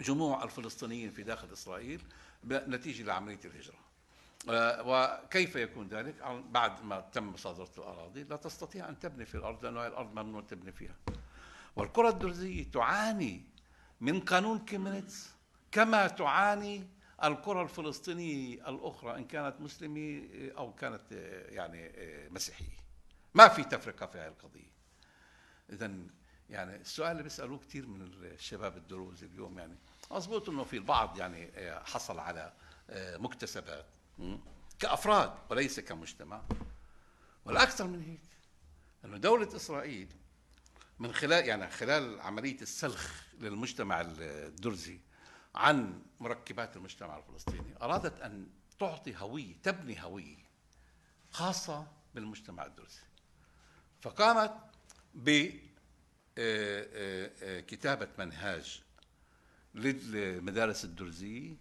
جموع الفلسطينيين في داخل إسرائيل نتيجة لعملية الهجرة. وكيف يكون ذلك؟ بعد ما تم مصادرة الأراضي لا تستطيع أن تبني في الأرض لأنه الأرض ممنوع تبني فيها. والكرة الدرزية تعاني من قانون كيمينيتس كما تعاني القرى الفلسطينية الأخرى إن كانت مسلمة أو كانت يعني مسيحية. ما في تفرقة في هذه القضية. إذا يعني السؤال اللي بيسألوه كثير من الشباب الدروز اليوم يعني مضبوط إنه في البعض يعني حصل على مكتسبات كأفراد وليس كمجتمع. والأكثر من هيك إنه دولة إسرائيل من خلال يعني خلال عملية السلخ للمجتمع الدرزي عن مركبات المجتمع الفلسطيني. أرادت أن تعطي هوية تبني هوية خاصة بالمجتمع الدرزي فقامت بكتابة آه، آه، آه، منهاج للمدارس الدرزية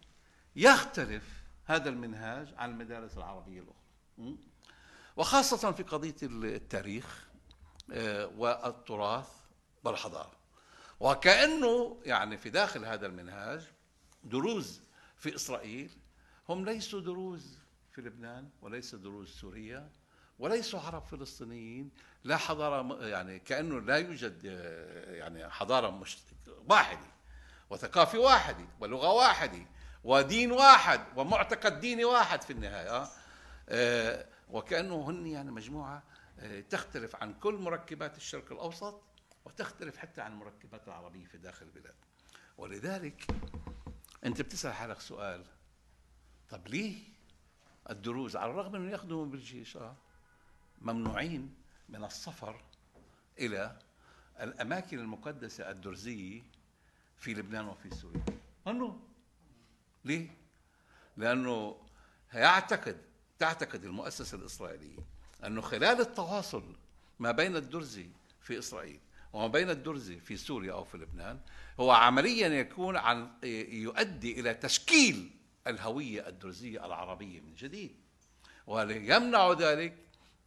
يختلف هذا المنهاج عن المدارس العربية الأخرى. وخاصة في قضية التاريخ والتراث والحضارة. وكأنه يعني في داخل هذا المنهاج دروز في إسرائيل هم ليسوا دروز في لبنان وليسوا دروز سوريا وليسوا عرب فلسطينيين لا حضارة يعني كأنه لا يوجد يعني حضارة مش واحدة وثقافة واحدة ولغة واحدة ودين واحد ومعتقد ديني واحد في النهاية آه, آه، وكأنه هن يعني مجموعة آه، تختلف عن كل مركبات الشرق الأوسط وتختلف حتى عن المركبات العربية في داخل البلاد. ولذلك أنت بتسأل حالك سؤال طب ليه الدروز؟ على الرغم إنه يخدموا بالجيش آه. ممنوعين من السفر إلى الأماكن المقدسة الدرزية في لبنان وفي سوريا. أنه؟ ليه؟ لأنه يعتقد تعتقد المؤسسة الإسرائيلية أنه خلال التواصل ما بين الدرزي في إسرائيل وما بين الدرزي في سوريا أو في لبنان هو عمليا يكون عن يؤدي إلى تشكيل الهوية الدرزية العربية من جديد. وليمنع ذلك؟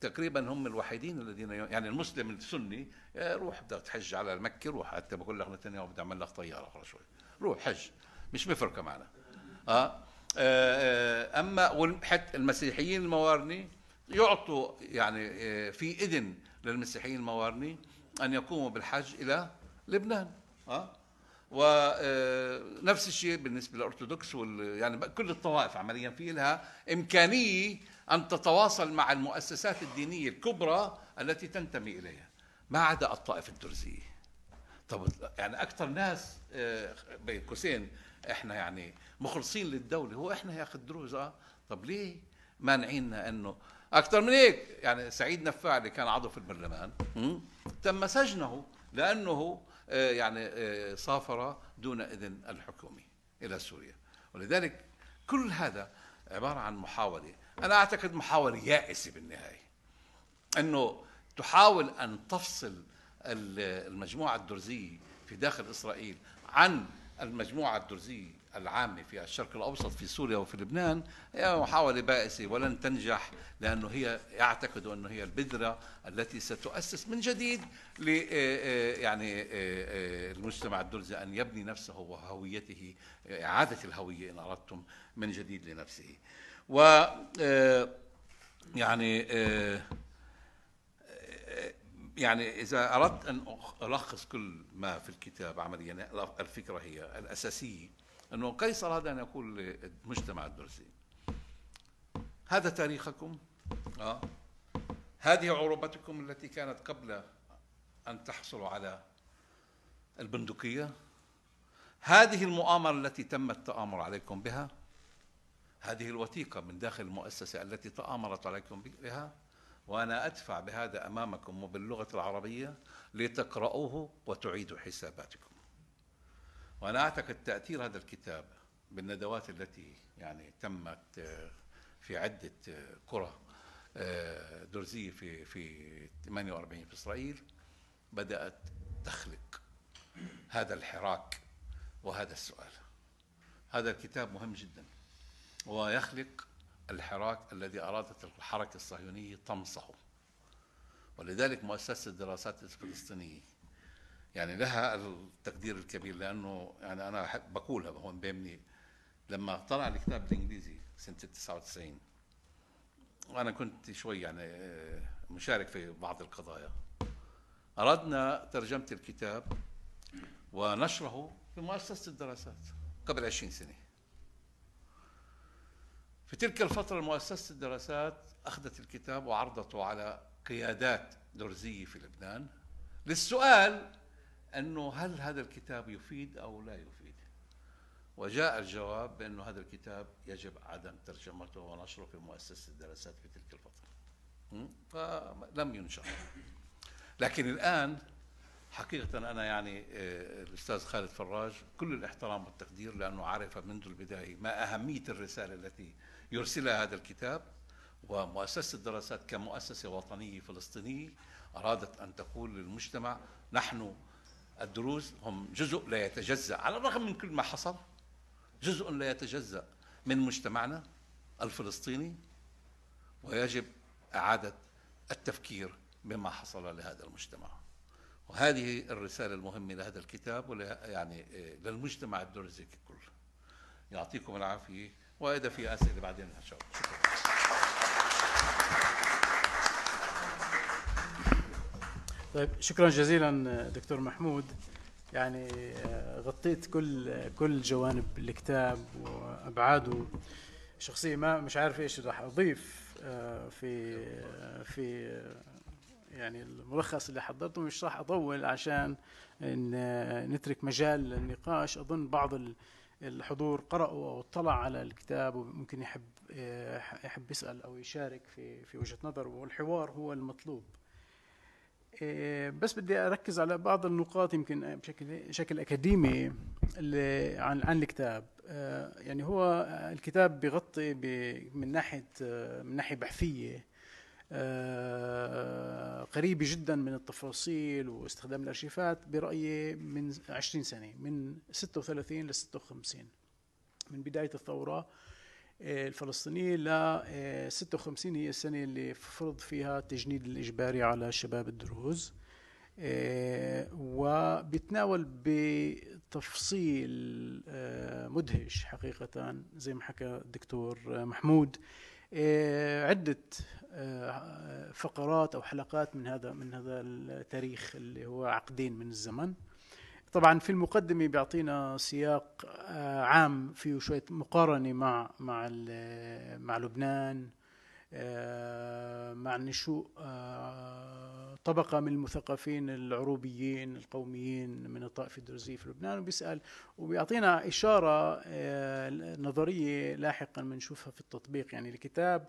تقريبا هم الوحيدين الذين يعني المسلم السني آه، روح بدك تحج على مكة روح حتى بقول لك نتنياهو بدي اعمل لك طيارة أخرى شوي. روح حج مش بفرقه معنا آه, آه, آه أما حتى المسيحيين الموارني يعطوا يعني آه في إذن للمسيحيين الموارني أن يقوموا بالحج إلى لبنان آه؟ ونفس الشيء بالنسبة للأرثوذكس وال يعني كل الطوائف عمليا في لها إمكانية أن تتواصل مع المؤسسات الدينية الكبرى التي تنتمي إليها. ما عدا الطائفة الدرزيه طب يعني أكثر ناس آه، بين قوسين إحنا يعني مخلصين للدولة هو إحنا يا أخي الدروز آه؟ طب ليه مانعيننا إنه أكثر من هيك. يعني سعيد نفاع اللي كان عضو في البرلمان تم سجنه لأنه آه، يعني آه، سافر دون إذن الحكومي إلى سوريا. ولذلك كل هذا عبارة عن محاولة. أنا أعتقد محاولة يائسة بالنهاية. إنه تحاول أن تفصل المجموعة الدرزية في داخل إسرائيل عن المجموعة الدرزية العامة في الشرق الأوسط في سوريا وفي لبنان هي محاولة بائسة ولن تنجح لأنه هي يعتقدوا أنه هي البذرة التي ستؤسس من جديد ل آه، آه، يعني آه، المجتمع الدرزي أن يبني نفسه وهويته إعادة الهوية إن أردتم من جديد لنفسه. و يعني يعني إذا أردت أن ألخص كل ما في الكتاب عمليا الفكرة هي الأساسية. أنه قيصر هذا أن يقول للمجتمع الدرزي هذا تاريخكم؟ آه. هذه عروبتكم التي كانت قبل أن تحصلوا على البندقية؟ هذه المؤامرة التي تم التآمر عليكم بها؟ هذه الوثيقة من داخل المؤسسة التي تآمرت عليكم بها؟ وأنا أدفع بهذا أمامكم وباللغة العربية لتقرأوه وتعيدوا حساباتكم. وأنا أعتقد تأثير هذا الكتاب بالندوات التي يعني تمت آه، في عدة آه، قرى آه، درزية في في 48 في إسرائيل بدأت تخلق هذا الحراك وهذا السؤال. هذا الكتاب مهم جدا ويخلق الحراك الذي أرادت الحركة الصهيونية طمسه. ولذلك مؤسسة الدراسات الفلسطينية يعني لها التقدير الكبير لأنه يعني أنا بقولها هون بيني لما طلع الكتاب بالانجليزي سنة 99 وأنا كنت شوي يعني آه، مشارك في بعض القضايا. أردنا ترجمة الكتاب ونشره في مؤسسة الدراسات قبل 20 سنة. في تلك الفترة مؤسسة الدراسات أخذت الكتاب وعرضته على قيادات درزية في لبنان. للسؤال أنه هل هذا الكتاب يفيد أو لا يفيد؟ وجاء الجواب بانه هذا الكتاب يجب عدم ترجمته ونشره في مؤسسة الدراسات في تلك الفترة. فلم ينشر. لكن الآن حقيقة أنا يعني آه، الأستاذ خالد فراج كل الاحترام والتقدير لأنه عرف منذ البداية ما أهمية الرسالة التي يرسلها هذا الكتاب. ومؤسسة الدراسات كمؤسسة وطنية فلسطينية أرادت أن تقول للمجتمع نحن الدروز هم جزء لا يتجزأ على الرغم من كل ما حصل جزء لا يتجزأ من مجتمعنا الفلسطيني ويجب إعادة التفكير بما حصل لهذا المجتمع. وهذه الرسالة المهمة لهذا الكتاب يعني للمجتمع الدرزي ككل. يعطيكم العافية وإذا في أسئلة بعدين شكرا. طيب شكرا جزيلا دكتور محمود. يعني آه، غطيت كل كل جوانب الكتاب وأبعاده. شخصيا ما مش عارف إيش راح أضيف آه، في آه، في يعني الملخص اللي حضرته. مش راح أطول عشان نترك مجال للنقاش. أظن بعض الحضور قرأوا أو اطلع على الكتاب وممكن يحب يحب يسأل أو يشارك في في وجهة نظر والحوار هو المطلوب. بس بدي أركز على بعض النقاط يمكن بشكل بشكل أكاديمي عن عن الكتاب. آه، يعني هو الكتاب بيغطي من ناحية من ناحية بحثية. آه، قريبة جدا من التفاصيل واستخدام الأرشيفات برأيي من 20 سنة من 36 ل 56 من بداية الثورة. الفلسطينية ل 56 هي السنة اللي فرض فيها التجنيد الإجباري على الشباب الدروز وبيتناول بتفصيل مدهش حقيقة زي ما حكى الدكتور محمود عدة فقرات أو حلقات من هذا من هذا التاريخ اللي هو عقدين من الزمن. طبعا في المقدمة بيعطينا سياق آه، عام فيه شوية مقارنة مع مع مع لبنان آه، مع نشوء آه، طبقة من المثقفين العروبيين القوميين من الطائفة الدرزية في لبنان وبيسأل وبيعطينا إشارة نظرية لاحقا بنشوفها في التطبيق. يعني الكتاب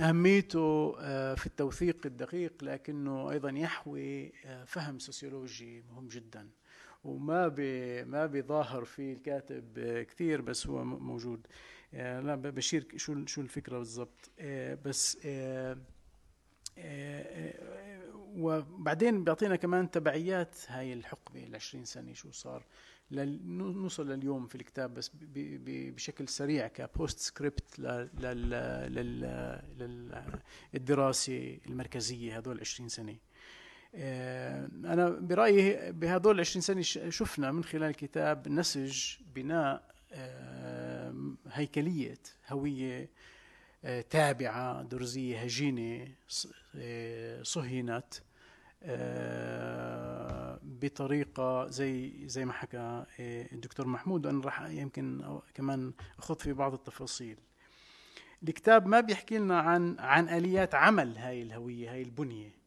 أهميته في التوثيق الدقيق لكنه أيضا يحوي فهم سوسيولوجي مهم جدا. وما بي ما بيظاهر فيه الكاتب كثير بس هو موجود. آه، لا بشير شو شو الفكرة بالضبط. آه، بس آه، وبعدين بيعطينا كمان تبعيات هاي الحقبة ال 20 سنة شو صار. نوصل لليوم في الكتاب بس بشكل سريع كبوست سكريبت للدراسة المركزية هذول 20 سنة. آه، أنا برأيي بهذول 20 سنة شفنا من خلال الكتاب نسج بناء آه، هيكلية هوية آه، تابعة درزية هجينة صهينت بطريقة زي زي ما حكى الدكتور محمود وأنا راح يمكن كمان أخذ في بعض التفاصيل. الكتاب ما بيحكي لنا عن عن آليات عمل هاي الهوية هاي البنية. آه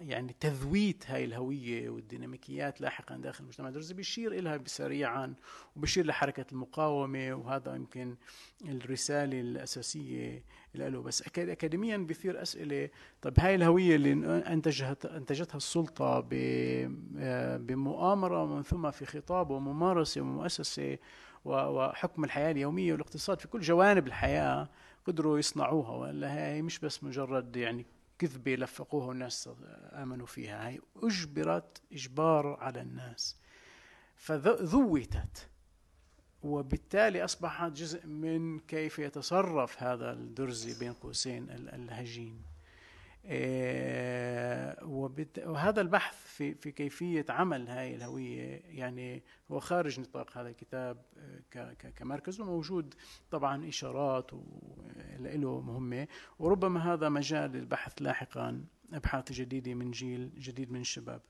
يعني تذويت هاي الهوية والديناميكيات لاحقا داخل المجتمع. الدرزي بيشير إلها سريعا وبيشير لحركة المقاومة وهذا يمكن الرسالة الأساسية له. بس أكاديميا بيثير أسئلة. طيب هاي الهوية اللي أنتجت أنتجتها السلطة آه، بمؤامرة ومن ثم في خطاب وممارسة ومؤسسة وحكم الحياة اليومية والاقتصاد في كل جوانب الحياة قدروا يصنعوها. ولا هي مش بس مجرد يعني كذبة لفقوها والناس آمنوا فيها. هي أجبرت إجبار على الناس. فذوتت وبالتالي أصبحت جزء من كيف يتصرف هذا الدرزي بين قوسين الهجين. آه، وهذا البحث في في كيفية عمل هاي الهوية يعني هو خارج نطاق هذا الكتاب آه، كمركز وموجود طبعا إشارات له مهمة. وربما هذا مجال للبحث لاحقا أبحاث جديدة من جيل جديد من الشباب.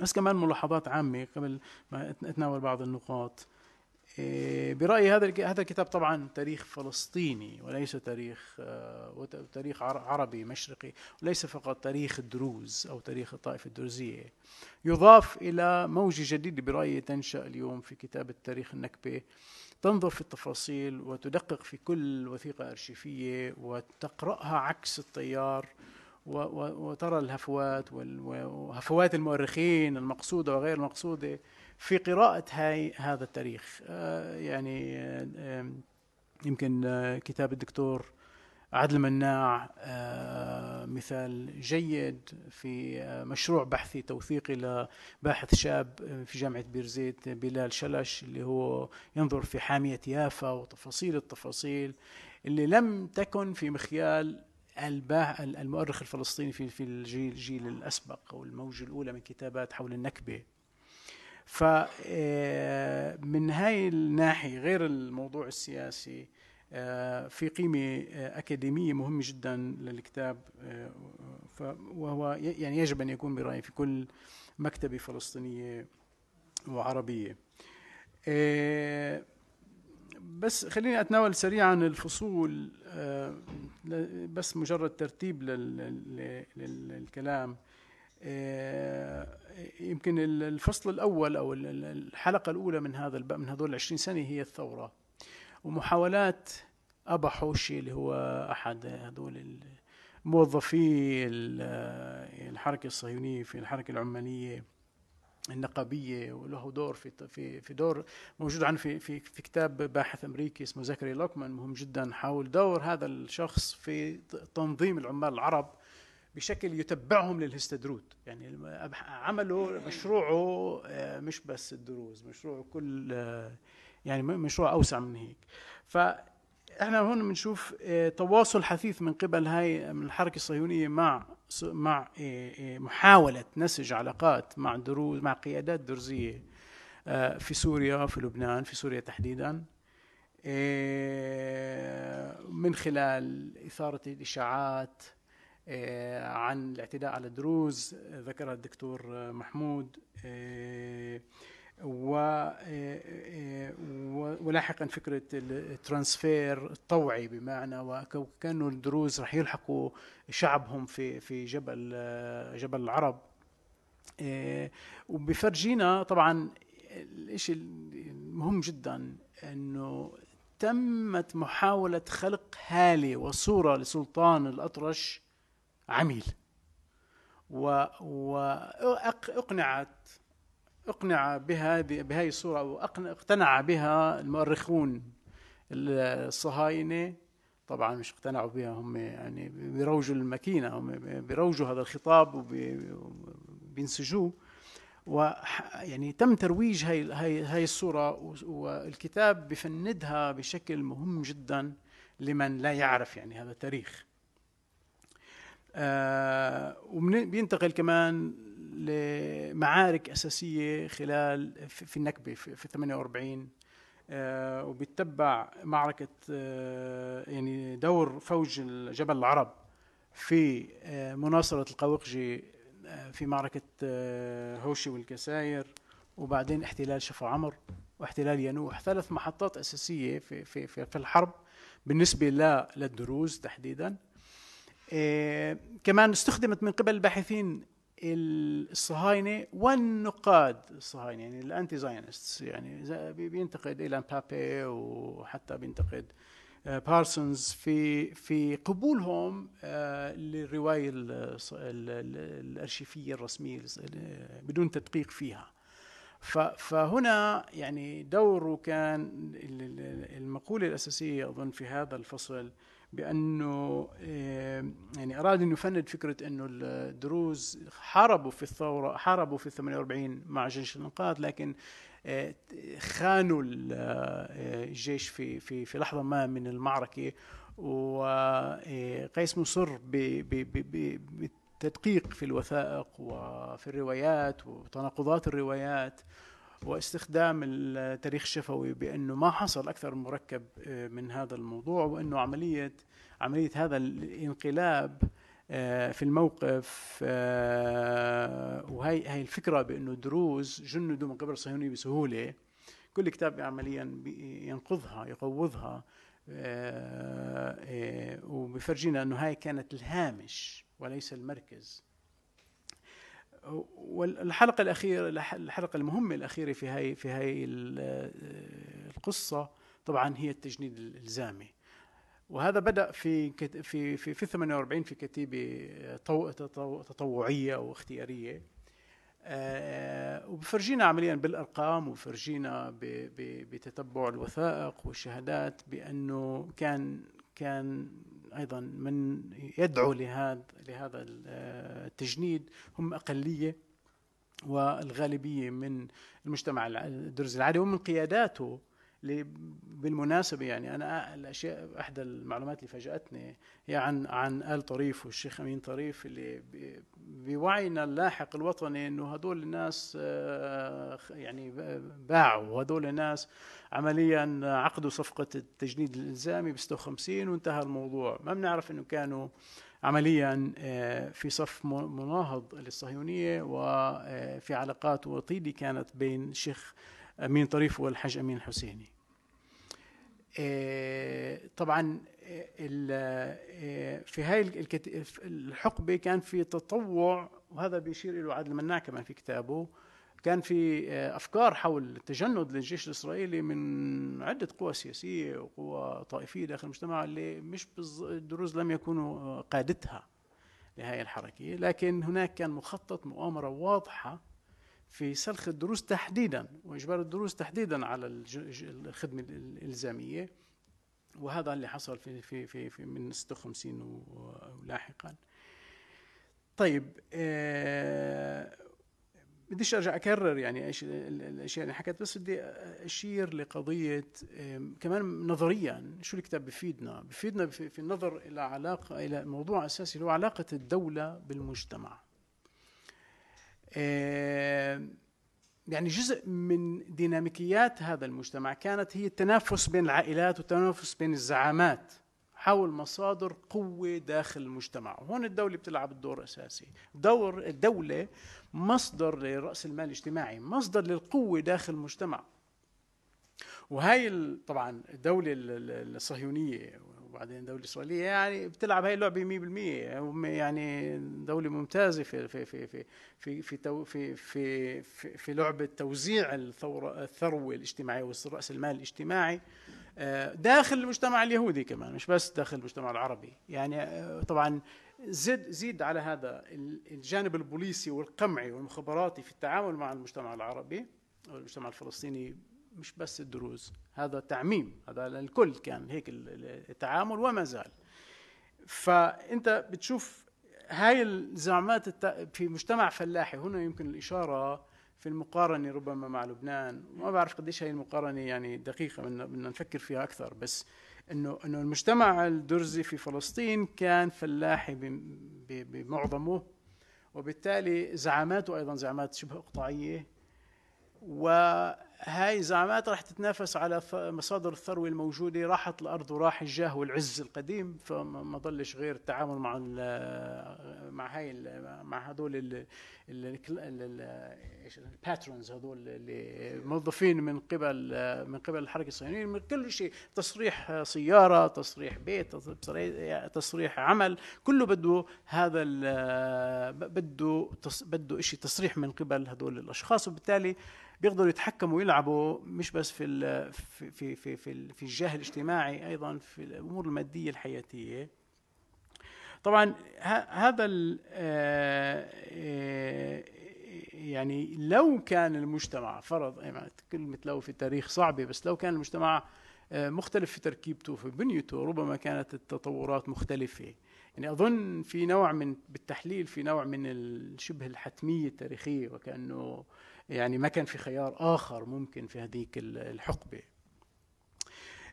بس كمان ملاحظات عامة قبل ما اتناول بعض النقاط. برأيي هذا هذا الكتاب طبعا تاريخ فلسطيني وليس تاريخ آه، تاريخ عربي مشرقي وليس فقط تاريخ الدروز أو تاريخ الطائفة الدرزية يضاف إلى موجة جديدة برأيي تنشأ اليوم في كتابة تاريخ النكبة. تنظر في التفاصيل وتدقق في كل وثيقة أرشيفية وتقرأها عكس التيار وترى الهفوات وهفوات المؤرخين المقصودة وغير المقصودة في قراءة هاي هذا التاريخ. آه، يعني آه، يمكن آه، كتاب الدكتور عدل مناع مثال جيد في مشروع بحثي توثيقي لباحث شاب في جامعة بيرزيت بلال شلش اللي هو ينظر في حامية يافا وتفاصيل التفاصيل اللي لم تكن في مخيال المؤرخ الفلسطيني في في الجيل الجيل الأسبق أو الموجة الأولى من كتابات حول النكبة. فمن آه، هاي الناحية غير الموضوع السياسي آه، في قيمة آه، أكاديمية مهمة جدا للكتاب وهو يعني يجب أن يكون برأيي في كل مكتبة فلسطينية وعربية. بس خليني أتناول سريعا الفصول بس مجرد ترتيب للكلام. يمكن الفصل الأول أو الحلقة الأولى من هذا من هذول ال 20 سنة هي الثورة. ومحاولات أبا حوشي اللي هو أحد هذول موظفي الحركة الصهيونية في الحركة العماليه النقابية وله دور في في في دور موجود عنه في في في كتاب باحث أمريكي اسمه زكري لوكمان. مهم جدا حول دور هذا الشخص في تنظيم العمال العرب بشكل يتبعهم للهستدروت. يعني عملوا مشروعه آه، مش بس الدروز مشروعه كل آه، يعني مشروع أوسع من هيك. ف إحنا هون بنشوف آه، تواصل حثيث من قبل هاي من الحركة الصهيونية مع مع محاولة نسج علاقات مع دروز مع قيادات درزية في سوريا في لبنان في سوريا تحديدا. من خلال إثارة الإشاعات عن الاعتداء على الدروز ذكرها الدكتور محمود ولاحقا فكرة الترانسفير الطوعي بمعنى وكانوا الدروز رح يلحقوا شعبهم في في جبل جبل العرب. وبفرجينا طبعا الشيء المهم جدا إنه تمت محاولة خلق هالة وصورة لسلطان الأطرش عميل. وأقنعت اقنع بها بهذه الصورة أو اقتنع بها المؤرخون الصهاينة. طبعا مش اقتنعوا بها هم يعني بيروجوا الماكينة هم بيروجوا هذا الخطاب وبينسجوه. و يعني تم ترويج هاي هاي هاي الصورة والكتاب بفندها بشكل مهم جدا لمن لا يعرف يعني هذا التاريخ. آه وبينتقل كمان لمعارك أساسية خلال في النكبة في 48 آه وبيتبع معركة آه يعني دور فوج جبل العرب في آه مناصرة القوقجي في معركة هوشي والكساير وبعدين احتلال شفا عمر واحتلال ينوح ثلاث محطات أساسية في في في, في الحرب بالنسبة للدروز تحديدا. كمان استخدمت من قبل الباحثين الصهاينة والنقاد الصهاينة يعني ال anti-Zionist يعني بينتقد إيلان بابيه وحتى بينتقد بارسونز. في في قبولهم آه، للرواية الأرشيفية الرسمية بدون تدقيق فيها. فهنا يعني دوره كان المقولة الأساسية أظن في هذا الفصل بأنه يعني أراد انه يفند فكرة أنه الدروز حاربوا في الثورة حاربوا في 48 مع جيش الانقاذ لكن آه، خانوا آه، الجيش في في في لحظة ما من المعركة وقيس مصر بالتدقيق في الوثائق وفي الروايات وتناقضات الروايات. واستخدام التاريخ الشفوي بأنه ما حصل أكثر مركب آه، من هذا الموضوع وأنه عملية عملية هذا الانقلاب آه، في الموقف آه، وهي هي الفكرة بأنه الدروز جندوا من قبل الصهيونيه بسهولة. كل كتاب عمليا ينقضها يقوضها وبفرجينا أنه هاي كانت الهامش وليس المركز. والحلقة الأخيرة الحلقة المهمة الأخيرة في هاي في هاي القصة طبعا هي التجنيد الإلزامي. وهذا بدأ في في في في 48 في كتيبة تطوعية أو اختيارية. آه، وبفرجينا عمليا بالأرقام وبفرجينا بتتبع الوثائق والشهادات بأنه كان كان أيضا من يدعو لهذا لهذا التجنيد هم أقلية والغالبية من المجتمع الدرزي العادي ومن قياداته بالمناسبة يعني أنا الأشياء أحدى المعلومات اللي فاجأتني هي عن عن آل طريف والشيخ أمين طريف اللي بوعينا اللاحق الوطني إنه هدول الناس آه، يعني باعوا. وهدول الناس عمليا عقدوا صفقة التجنيد الإلزامي ب 56 وانتهى الموضوع. ما بنعرف إنه كانوا عمليا آه، في صف مناهض للصهيونية وفي علاقات وطيدة كانت بين الشيخ أمين طريف والحاج أمين حسيني. آه، طبعا آه، في هاي الحقبة كان في تطوع وهذا بيشير إلى عادل مناع كمان في كتابه. كان في آه، أفكار حول التجند للجيش الإسرائيلي من عدة قوى سياسية وقوى طائفية داخل المجتمع اللي مش الدروز لم يكونوا قادتها لهذه الحركة. لكن هناك كان مخطط مؤامرة واضحة في سلخ الدروز تحديدا وإجبار الدروز تحديدا على الخدمة الإلزامية. وهذا اللي حصل في في في, في من 56 ولاحقا. طيب آه بديش أرجع أكرر يعني إيش الأشياء اللي حكيت بس بدي أشير لقضية كمان نظريا. شو الكتاب بفيدنا؟ بفيدنا في النظر إلى علاقة إلى موضوع أساسي اللي هو علاقة الدولة بالمجتمع. يعني جزء من ديناميكيات هذا المجتمع كانت هي التنافس بين العائلات والتنافس بين الزعامات حول مصادر قوة داخل المجتمع. وهون الدولة بتلعب الدور أساسي دور الدولة مصدر لرأس المال الاجتماعي مصدر للقوة داخل المجتمع. وهي طبعا الدولة الصهيونية وبعدين دولة إسرائيلية يعني بتلعب هاي اللعبة 100% يعني دولة ممتازة في في في في في في في, في, في, في لعبة توزيع الثورة الثروة الاجتماعية ورأس المال الاجتماعي آه، داخل المجتمع اليهودي كمان مش بس داخل المجتمع العربي. يعني آه، طبعا زد زيد على هذا الجانب البوليسي والقمعي والمخابراتي في التعامل مع المجتمع العربي والمجتمع الفلسطيني مش بس الدروز هذا تعميم هذا الكل كان هيك التعامل وما زال. فأنت بتشوف هاي الزعامات في مجتمع فلاحي هنا يمكن الإشارة في المقارنة ربما مع لبنان. ما بعرف قديش هي المقارنة يعني دقيقة بدنا نفكر فيها أكثر. بس انه إنه المجتمع الدرزي في فلسطين كان فلاحي بمعظمه وبالتالي زعاماته أيضا زعامات شبه إقطاعية وهاي زعامات راح تتنافس على مصادر الثروة الموجودة. راحت الأرض وراح الجاه والعز القديم فما ضلش غير التعامل مع مع هاي مع هذول؟ الباترونز هذول اللي موظفين من قبل من قبل الحركة الصهيونية. من كل شيء تصريح سيارة تصريح بيت تصريح عمل كله بده هذا بده بده شيء تصريح من قبل هذول الأشخاص. وبالتالي بيقدروا يتحكموا ويلعبوا مش بس في في في في في, في الجاه الاجتماعي أيضا في الأمور المادية الحياتية. طبعا هذا آه، آه، يعني لو كان المجتمع فرض يعني كلمة لو في التاريخ صعبة بس لو كان المجتمع آه، مختلف في تركيبته في بنيته ربما كانت التطورات مختلفة. يعني أظن في نوع من بالتحليل في نوع من الشبه الحتمية التاريخية وكأنه يعني ما كان في خيار آخر ممكن في هذيك الحقبة.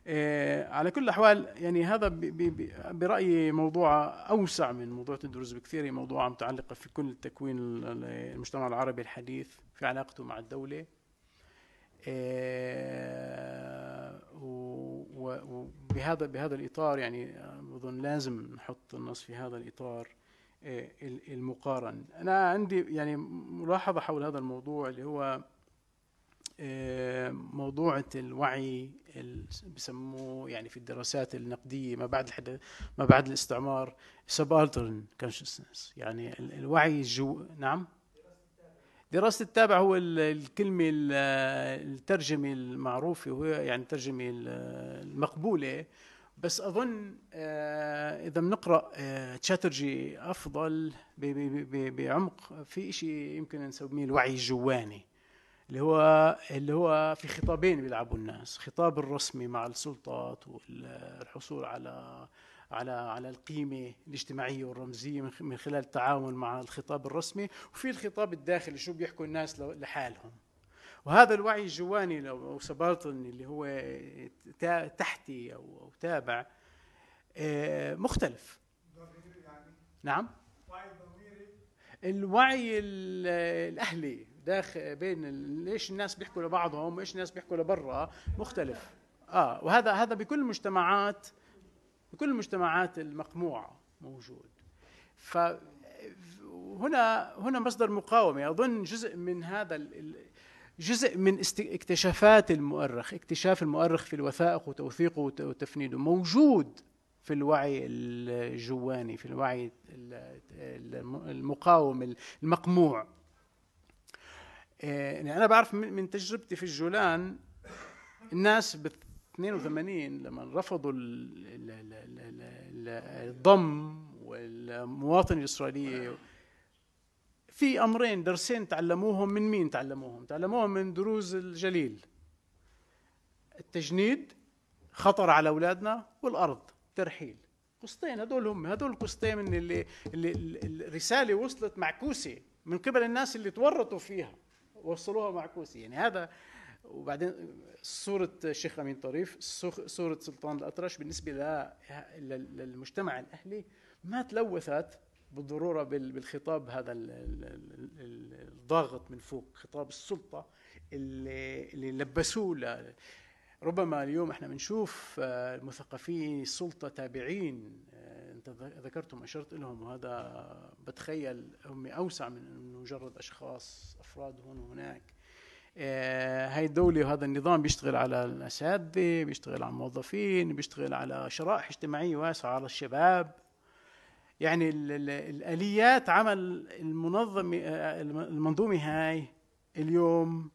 آه، على كل الأحوال يعني هذا برأيي موضوع أوسع من موضوع الدروز بكثير موضوع متعلقة في كل تكوين المجتمع العربي الحديث في علاقته مع الدولة. آه، وبهذا بهذا الإطار يعني أظن لازم نحط النص في هذا الإطار. المقارن. أنا عندي يعني ملاحظة حول هذا الموضوع اللي هو آه، موضوع الوعي بسموه يعني في الدراسات النقدية ما بعد الحدث ما بعد الاستعمار subaltern consciousness يعني الوعي الجو نعم؟ دراسة التابع هو الكلمة الترجمة المعروفة وهي يعني الترجمة المقبولة بس أظن آه، إذا بنقرأ آه، تشاترجي أفضل بعمق في شيء يمكن نسميه الوعي الجواني اللي هو اللي هو في خطابين بيلعبوا الناس خطاب الرسمي مع السلطات والحصول على على على القيمة الاجتماعية والرمزية من خلال التعامل مع الخطاب الرسمي وفي الخطاب الداخلي شو بيحكوا الناس لحالهم. وهذا الوعي الجواني أو سبالطن اللي هو تحتي أو تابع آه، مختلف. نعم. الوعي الأهلي داخل بين ليش الناس بيحكوا لبعضهم وإيش الناس بيحكوا لبرا؟ مختلف. آه وهذا هذا بكل المجتمعات بكل المجتمعات المقموعه موجود. ف هنا هنا مصدر مقاومة. أظن جزء من هذا جزء من اكتشافات المؤرخ اكتشاف المؤرخ في الوثائق وتوثيقه وتفنيده. موجود في الوعي الجواني في الوعي المقاوم المقموع. يعني أنا بعرف من تجربتي في الجولان الناس ب 82 لما رفضوا الضم والمواطنه الاسرائيليه في أمرين درسين تعلموهم من مين تعلموهم؟ تعلموهم من دروز الجليل. التجنيد خطر على أولادنا والأرض ترحيل. قسطين هذول هم هذول القسطين اللي, اللي الرساله وصلت معكوسه من قبل الناس اللي تورطوا فيها وصلوها معكوسه يعني هذا وبعدين صورة الشيخ أمين طريف صورة سلطان الأطرش بالنسبة للمجتمع الأهلي ما تلوثت بالضرورة بالخطاب هذا الضاغط من فوق خطاب السلطة اللي, اللي لبسوه ربما اليوم إحنا بنشوف آه، المثقفين السلطة تابعين آه، أنت ذكرتم اشرت لهم وهذا بتخيل هم أوسع من مجرد أشخاص أفراد هون وهناك. آه، هاي الدولة وهذا النظام بيشتغل على الأساتذة بيشتغل على الموظفين بيشتغل على شرائح اجتماعية واسعة على الشباب. يعني الآليات عمل المنظم آه، المنظومة هاي اليوم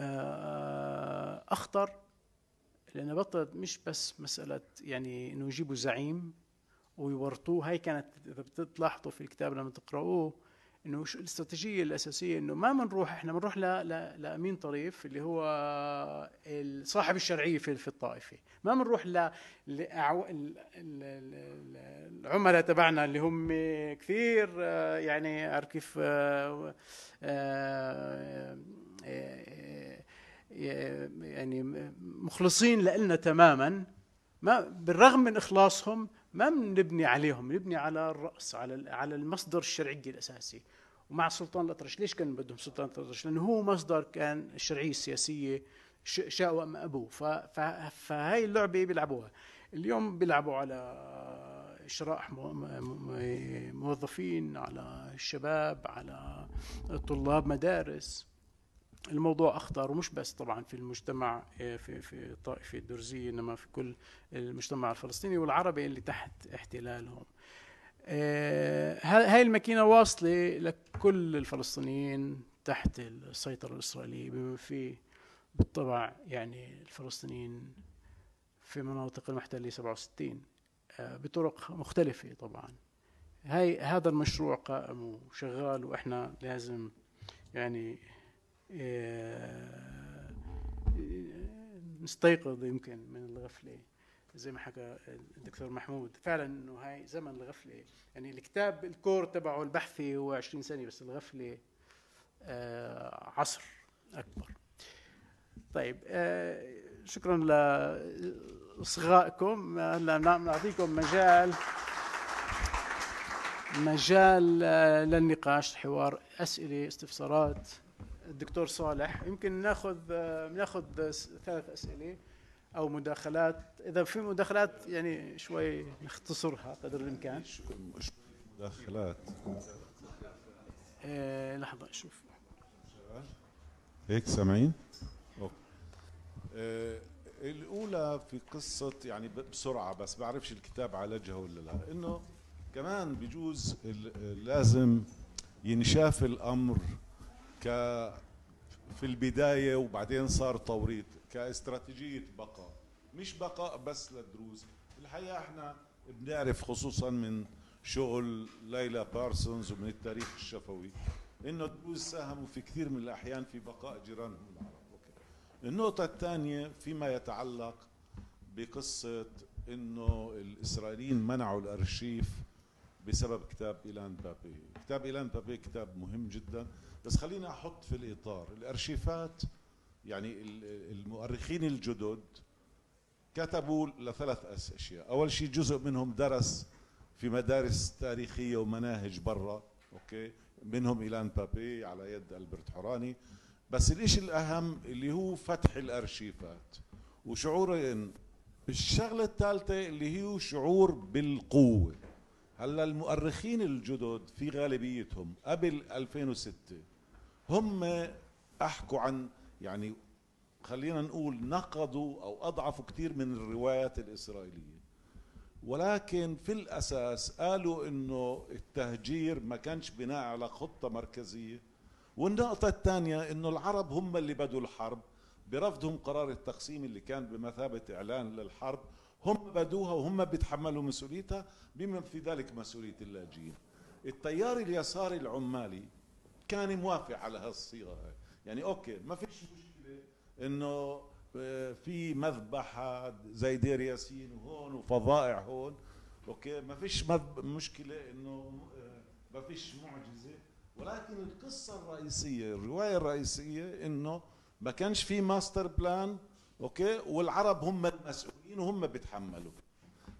آه، أخطر لأنها بطلت مش بس مسألة يعني إنه يجيبوا زعيم ويورطوه هاي كانت إذا بتلاحظوا في الكتاب لما تقرأوه إنه شو الاستراتيجية الأساسية إنه ما بنروح إحنا بنروح لأمين طريف اللي هو صاحب الشرعية في في الطائفة. ما بنروح ل العملاء تبعنا اللي هم كثير آه، يعني عارف كيف آه، آه، يعني مخلصين لنا تماما. ما بالرغم من إخلاصهم ما بنبني عليهم بنبني على الرأس على على المصدر الشرعي الأساسي. ومع سلطان الأطرش ليش كان بدهم سلطان الأطرش؟ لأنه هو مصدر كان الشرعيه السياسيه شاء ام أبوه. فهي اللعبة بيلعبوها. اليوم بيلعبوا على شرائح موظفين على الشباب على طلاب مدارس. الموضوع أخطر ومش بس طبعا في المجتمع آه، في في الطائفه الدرزية إنما في كل المجتمع الفلسطيني والعربي اللي تحت احتلالهم. آه، هاي الماكينة واصلة لكل الفلسطينيين تحت السيطرة الإسرائيلية بما فيه بالطبع يعني الفلسطينيين في مناطق المحتلة 67 آه، بطرق مختلفة طبعا. هاي هذا المشروع قائم وشغال وإحنا لازم يعني نستيقظ يمكن من الغفلة. زي ما حكى الدكتور محمود فعلا إنه هاي زمن الغفلة. يعني الكتاب الكور تبعه البحثي هو 20 سنه بس الغفلة آه، عصر أكبر. طيب آه، شكرا لإصغائكم. هلأ نعطيكم مجال مجال للنقاش الحوار أسئلة استفسارات. الدكتور صالح. يمكن ناخذ ناخذ ثلاث أسئلة أو مداخلات. إذا في مداخلات يعني شوي نختصرها قدر الإمكان. مداخلات. إيه لحظة أشوف هيك سامعين؟ آه الأولى في قصة يعني بسرعة بس بعرفش الكتاب عالجها ولا لا. إنه كمان بجوز لازم ينشاف الأمر ك في البداية وبعدين صار توريط كاستراتيجية بقاء. مش بقاء بس للدروز الحقيقة إحنا بنعرف خصوصا من شغل ليلى بارسونز ومن التاريخ الشفوي إنه الدروز ساهموا في كثير من الأحيان في بقاء جيرانهم العرب. النقطة الثانية فيما يتعلق بقصة إنه الإسرائيليين منعوا الأرشيف بسبب كتاب إيلان بابي. كتاب إيلان بابي كتاب مهم جدا. بس خلينا أحط في الإطار الأرشيفات يعني المؤرخين الجدد كتبوا لثلاث أشياء. أول شيء جزء منهم درس في مدارس تاريخية ومناهج برا أوكي؟ منهم إيلان بابي على يد ألبرت حوراني. بس الإشي الأهم اللي هو فتح الأرشيفات وشعورين الشغلة الثالثة اللي هي شعور بالقوة. هلا المؤرخين الجدد في غالبيتهم قبل 2006 هم أحكوا عن يعني خلينا نقول نقضوا أو أضعفوا كثير من الروايات الإسرائيلية. ولكن في الأساس قالوا إنه التهجير ما كانش بناء على خطة مركزية. والنقطة الثانية إنه العرب هم اللي بدوا الحرب برفضهم قرار التقسيم اللي كان بمثابة إعلان للحرب هم بدوها وهم بيتحملوا مسؤوليتها بما في ذلك مسؤولية اللاجئين. التيار اليساري العمالي كان موافق على هالصيغة يعني okay ما فيش مشكلة إنه آه، في مذبحة زي دير ياسين وهون وفظائع هون. okay ما فيش مشكلة إنه آه، ما فيش معجزة. ولكن القصة الرئيسية الرواية الرئيسية إنه ما كانش في master plan okay؟ والعرب هم المسؤولين وهم بيتحملوا.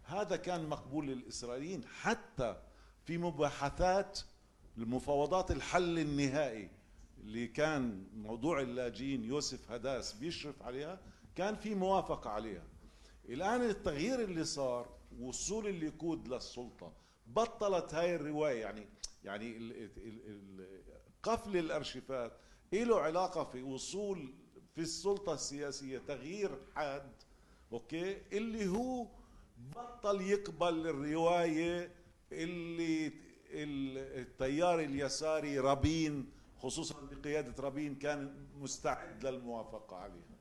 هذا كان مقبول للإسرائيليين حتى في مباحثات المفاوضات الحل النهائي اللي كان موضوع اللاجئين يوسف هداس بيشرف عليها كان في موافقة عليها. الآن التغيير اللي صار وصول الليكود للسلطة بطلت هاي الرواية يعني يعني قفل الأرشيفات له علاقة في وصول في السلطة السياسية تغيير حاد أوكي؟ اللي هو بطل يقبل الرواية اللي ال- التيار اليساري رابين خصوصا بقيادة رابين كان مستعد للموافقة عليها.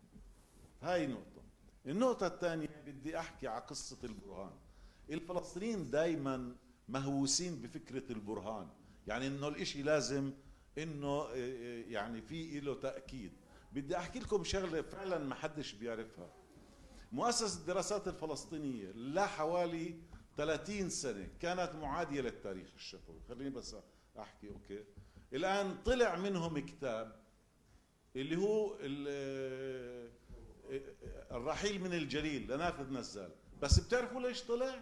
هاي نقطة. النقطة الثانية بدي أحكي على قصة البرهان. الفلسطينيين دايما مهووسين بفكرة البرهان. يعني إنه الإشي لازم إنه إيه، إيه، يعني في له تأكيد. بدي أحكي لكم شغلة فعلا ما حدش بيعرفها. مؤسسة الدراسات الفلسطينية لحوالي 30 سنة كانت معادية للتاريخ الشفوي. خليني بس أحكي أوكي. الآن طلع منهم كتاب اللي هو ال- الرحيل من الجليل لنافذ نزال. بس بتعرفوا ليش طلع؟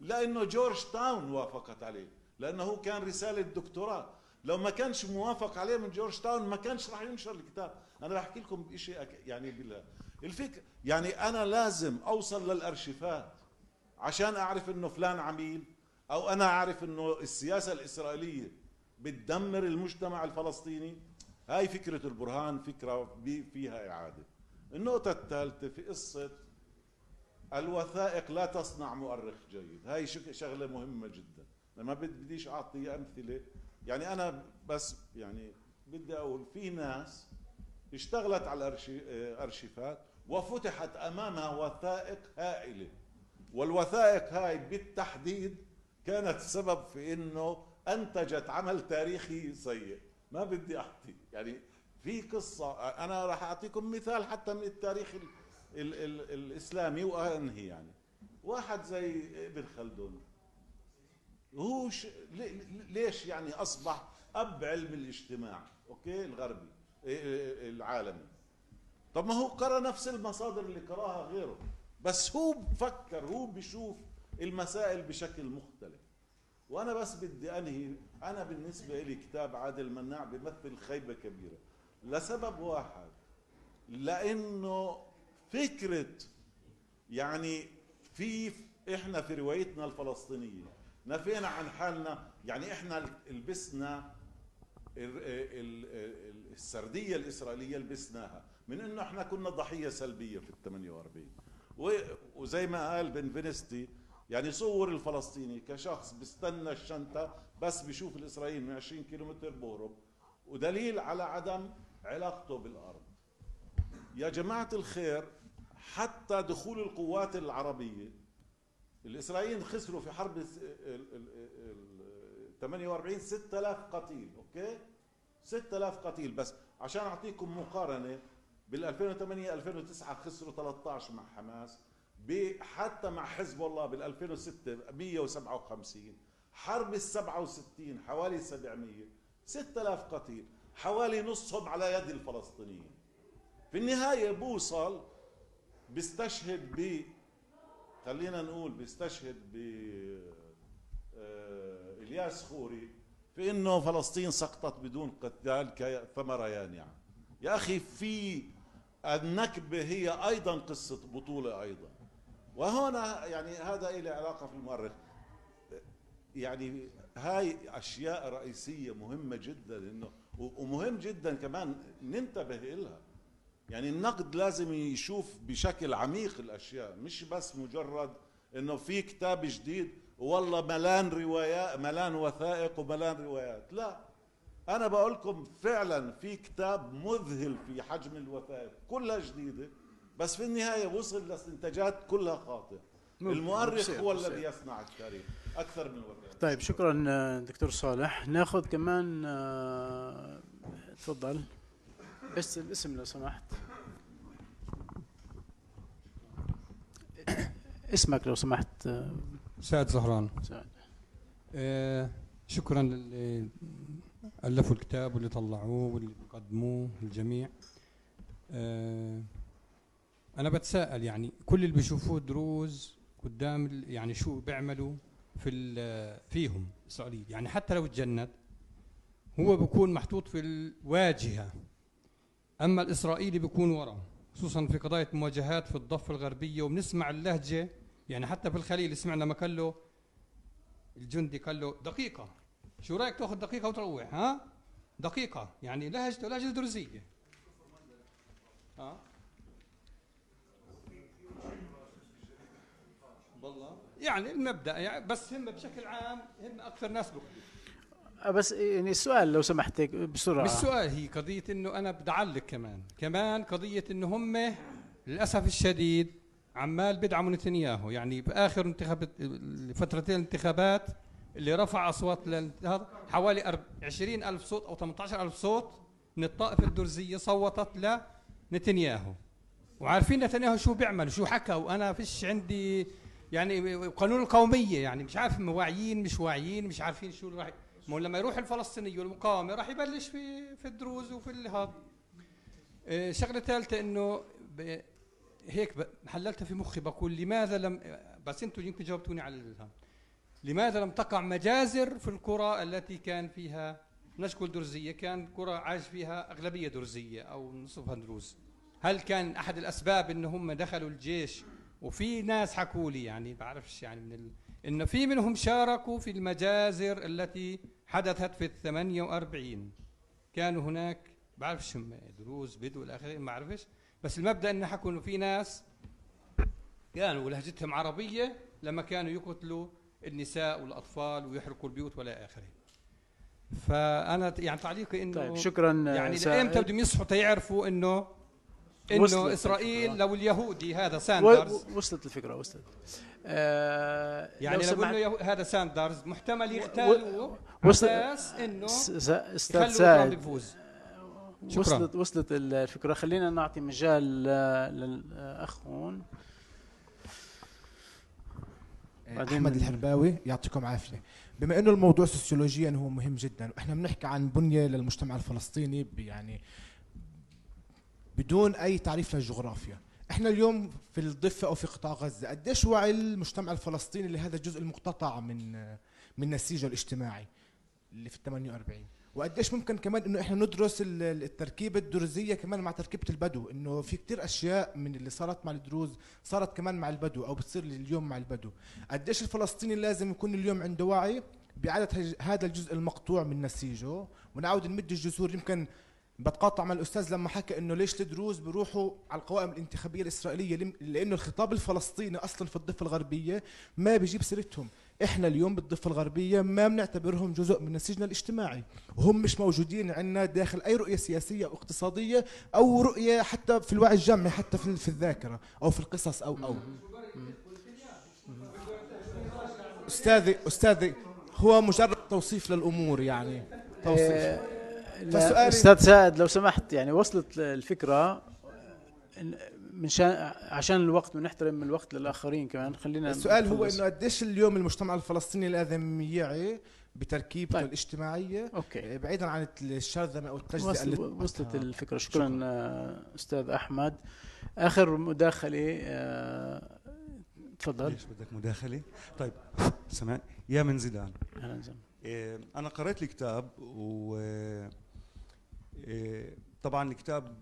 لأنه جورج تاون وافقت عليه لأنه هو كان رسالة دكتوراه. لو ما كانش موافق عليه من جورج تاون ما كانش راح ينشر الكتاب. أنا بحكي لكم بشيء يعني الفكر يعني أنا لازم أوصل للأرشيفات عشان أعرف إنه فلان عميل أو أنا أعرف إنه السياسة الإسرائيلية بتدمر المجتمع الفلسطيني. هاي فكرة البرهان فكرة بي- فيها إعادة. النقطة الثالثة في قصة الوثائق لا تصنع مؤرخ جيد. هاي شغلة مهمة جدا. ما بد- بديش أعطي أمثلة. يعني أنا بس يعني بدي أقول في ناس اشتغلت على أرشيفات وفتحت أمامها وثائق هائلة. والوثائق هاي بالتحديد كانت سبب في إنه أنتجت عمل تاريخي سيء. ما بدي أحكي. يعني في قصة أنا راح أعطيكم مثال حتى من التاريخ ال ال ال الإسلامي وأنهي يعني. واحد زي ابن خلدون. هو ليش يعني أصبح أب علم الاجتماع؟ أوكي الغربي. العالمي طب ما هو قرأ نفس المصادر اللي قرأها غيره. بس هو بفكر هو بيشوف المسائل بشكل مختلف. وأنا بس بدي أنهي. أنا بالنسبة لي كتاب عادل مناع بيمثل خيبة كبيرة. لسبب واحد لأنه فكرة يعني في إحنا في روايتنا الفلسطينية نفينا عن حالنا يعني إحنا لبسنا السردية الإسرائيلية لبسناها من إنه إحنا كنا ضحية سلبية في ال 48 و- وزي ما قال بن فينستي يعني صور الفلسطيني كشخص بيستنى الشنطة بس بيشوف الإسرائيلي من 20 كيلومتر بهرب ودليل على عدم علاقته بالأرض. يا جماعة الخير حتى دخول القوات العربية الإسرائيليين خسروا في حرب ال- ال- ال- ال- 48 6000 قتيل okay؟ 6000 قتيل بس. عشان أعطيكم مقارنة بال 2008 2009 خسروا 13 مع حماس حتى مع حزب الله بال 2006 157 حرب ال 67 حوالي 700 6000 قتيل حوالي نصهم على يد الفلسطينيين. في النهاية بوصل بيستشهد ب خلينا نقول بيستشهد ب آه، إلياس خوري في إنه فلسطين سقطت بدون قتال كثمره يانعه يا أخي في النكبة هي أيضا قصة بطولة أيضا. وهنا يعني هذا له علاقة في المؤرخ. يعني هاي أشياء رئيسية مهمة جدا انه ومهم جدا كمان ننتبه لها يعني النقد لازم يشوف بشكل عميق الأشياء مش بس مجرد إنه في كتاب جديد والله ملان روايات ملان وثائق وملان روايات. لا أنا بقول لكم فعلا في كتاب مذهل في حجم الوثائق كلها جديدة بس في النهاية وصل لاستنتاجات كلها خاطئة. المؤرخ هو. الذي يصنع التاريخ أكثر من الوثائق. طيب شكرا دكتور صالح. ناخذ كمان آه، تفضل. بس الاسم لو سمحت. اسمك لو سمحت آه، سعد زهران. سعد. آه، شكرا للي ألفوا الكتاب واللي طلعوه واللي قدموه الجميع. آه، أنا بتساءل يعني كل اللي بيشوفوه دروز قدام يعني شو بيعملوا في فيهم اسرائيل يعني حتى لو تجند هو بيكون محطوط في الواجهة أما الإسرائيلي بيكون ورا خصوصا في قضايا مواجهات في الضفة الغربية وبنسمع اللهجة يعني حتى في الخليل سمعنا لما قال له الجندي قال له دقيقة. شو رأيك تأخذ دقيقة وتروح ها؟ دقيقة. يعني لهجته لهجه درزيه ها؟ والله يعني المبدأ يعني بس هم بشكل عام هم أكثر ناس آه، بس يعني السؤال لو سمحت بسرعة. مش سؤال هي قضية إنه أنا بدي اعلق كمان. كمان قضية إنه هم للأسف الشديد عمال بيدعموا نتنياهو. يعني بآخر انتخابات فترتين الانتخابات اللي رفع أصوات لل- هذا حوالي 20 ألف صوت أو 18 ألف صوت من الطائفة الدرزية صوتت لنتنياهو. وعارفين نتنياهو شو بيعمل شو حكى. وأنا فيش عندي يعني قانون القومية يعني مش عارف واعيين مش واعيين مش عارفين شو راح ما لما يروح الفلسطيني والمقاومة راح يبلش في في الدروز وفي هذا آه، شغلة ثالثة إنه هيك حللتها في مخي بقول لماذا لم بس أنتم يمكن جاوبتوني على ال- هذا. لماذا لم تقع مجازر في القرى التي كان فيها نشكل درزية كان قرى عاش فيها أغلبية درزية أو نصفها دروز هل كان أحد الأسباب إن هم دخلوا الجيش وفي ناس حكوا لي يعني بعرفش يعني من ال... إن في منهم شاركوا في المجازر التي حدثت في ال 48 كانوا هناك بعرفش هم دروز بدو آخره ما بعرفش بس المبدأ إنه حكوا إنه في ناس كانوا لهجتهم عربية لما كانوا يقتلوا النساء والأطفال ويحرقوا البيوت ولا آخره. فأنا يعني تعليقي إنه طيب شكرا يعني. لامتى بدهم يصحوا تيعرفوا إنه وصلت انه إسرائيل الفكرة. لو اليهودي هذا ساندرز. وصلت الفكرة وصلت. آه يعني لو انه يهو- هذا ساندرز محتمل يغتالوه وصل- أساس إنه أستاذ سعد يفوز شكراً. وصلت وصلت الفكرة. خلينا نعطي مجال للأخ هون. بعدين أحمد الحرباوي يعطيكم عافية. بما إنه الموضوع سوسيولوجيا هو مهم جدا وإحنا بنحكي عن بنية للمجتمع الفلسطيني ب- يعني بدون أي تعريف للجغرافيا. إحنا اليوم في الضفة أو في قطاع غزة قديش وعي المجتمع الفلسطيني لهذا الجزء المقتطع من من نسيجه الاجتماعي اللي في ال 48 وقديش ممكن كمان إنه إحنا ندرس ال- ال- التركيبة الدرزية كمان مع تركيبة البدو إنه في كتير أشياء من اللي صارت مع الدروز صارت كمان مع البدو أو بتصير اليوم مع البدو. قديش الفلسطيني لازم يكون اليوم عنده وعي بإعادة هذا الجزء المقطوع من نسيجه ونعود نمد الجسور يمكن بتقاطع مع الأستاذ لما حكى إنه ليش الدروز بيروحوا على القوائم الانتخابية الإسرائيلية لأنه الخطاب الفلسطيني أصلا في الضفة الغربية ما بيجيب سيرتهم. إحنا اليوم بالضفة الغربية ما بنعتبرهم جزء من نسيجنا الاجتماعي. وهم مش موجودين عندنا داخل أي رؤية سياسية أو اقتصادية أو رؤية حتى في الوعي الجمعي حتى في في الذاكرة أو في القصص أو أو. استاذي أستاذي هو مجرد توصيف للأمور يعني. توصيف. آه، أستاذ سعد لو سمحت يعني وصلت الفكرة إن- من شان عشان الوقت ونحترم الوقت للآخرين كمان. خلينا السؤال هو. إنه قديش اليوم المجتمع الفلسطيني لازم يعي بتركيبته طيب. الاجتماعية؟ أوكي. آه، بعيدا عن الشرذمة أو التجزئة وصل اللي وصلت. الفكرة. شكرا. آه، أستاذ أحمد. آخر مداخلة آه، تفضل. ليش بدك مداخلة؟ طيب سمع يا من زيدان. أهلا إيه، أنا قرأت الكتاب و إيه، طبعا الكتاب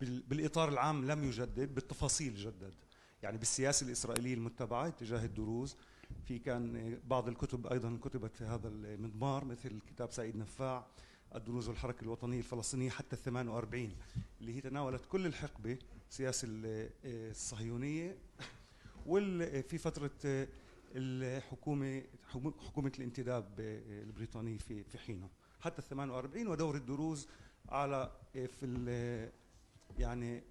بال- بالإطار العام لم يجدد بالتفاصيل جدد. يعني بالسياسة الإسرائيلية المتبعة تجاه الدروز. في كان بعض الكتب أيضا كتبت في هذا المضمار مثل كتاب سعيد نفاع الدروز والحركة الوطنية الفلسطينية حتى ال 48 اللي هي تناولت كل الحقبة السياسة ال- إيه، الصهيونية. وال في فترة آه، الحكومة حكومة- حكومة الانتداب البريطانية في في حينه. حتى ال 48 ودور الدروز على في يعني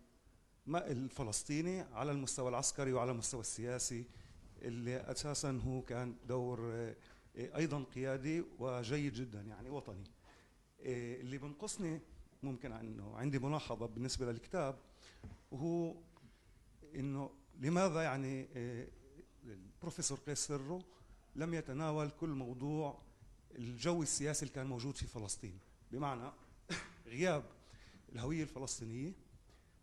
ما الفلسطيني على المستوى العسكري وعلى المستوى السياسي اللي أساسا هو كان دور آه، أيضا قيادي وجيد جدا يعني وطني. آه، اللي بنقصني ممكن إنه عندي ملاحظة بالنسبة للكتاب وهو إنه لماذا يعني آه، البروفيسور قيس سرو لم يتناول كل موضوع الجو السياسي اللي كان موجود في فلسطين. بمعنى غياب الهوية الفلسطينية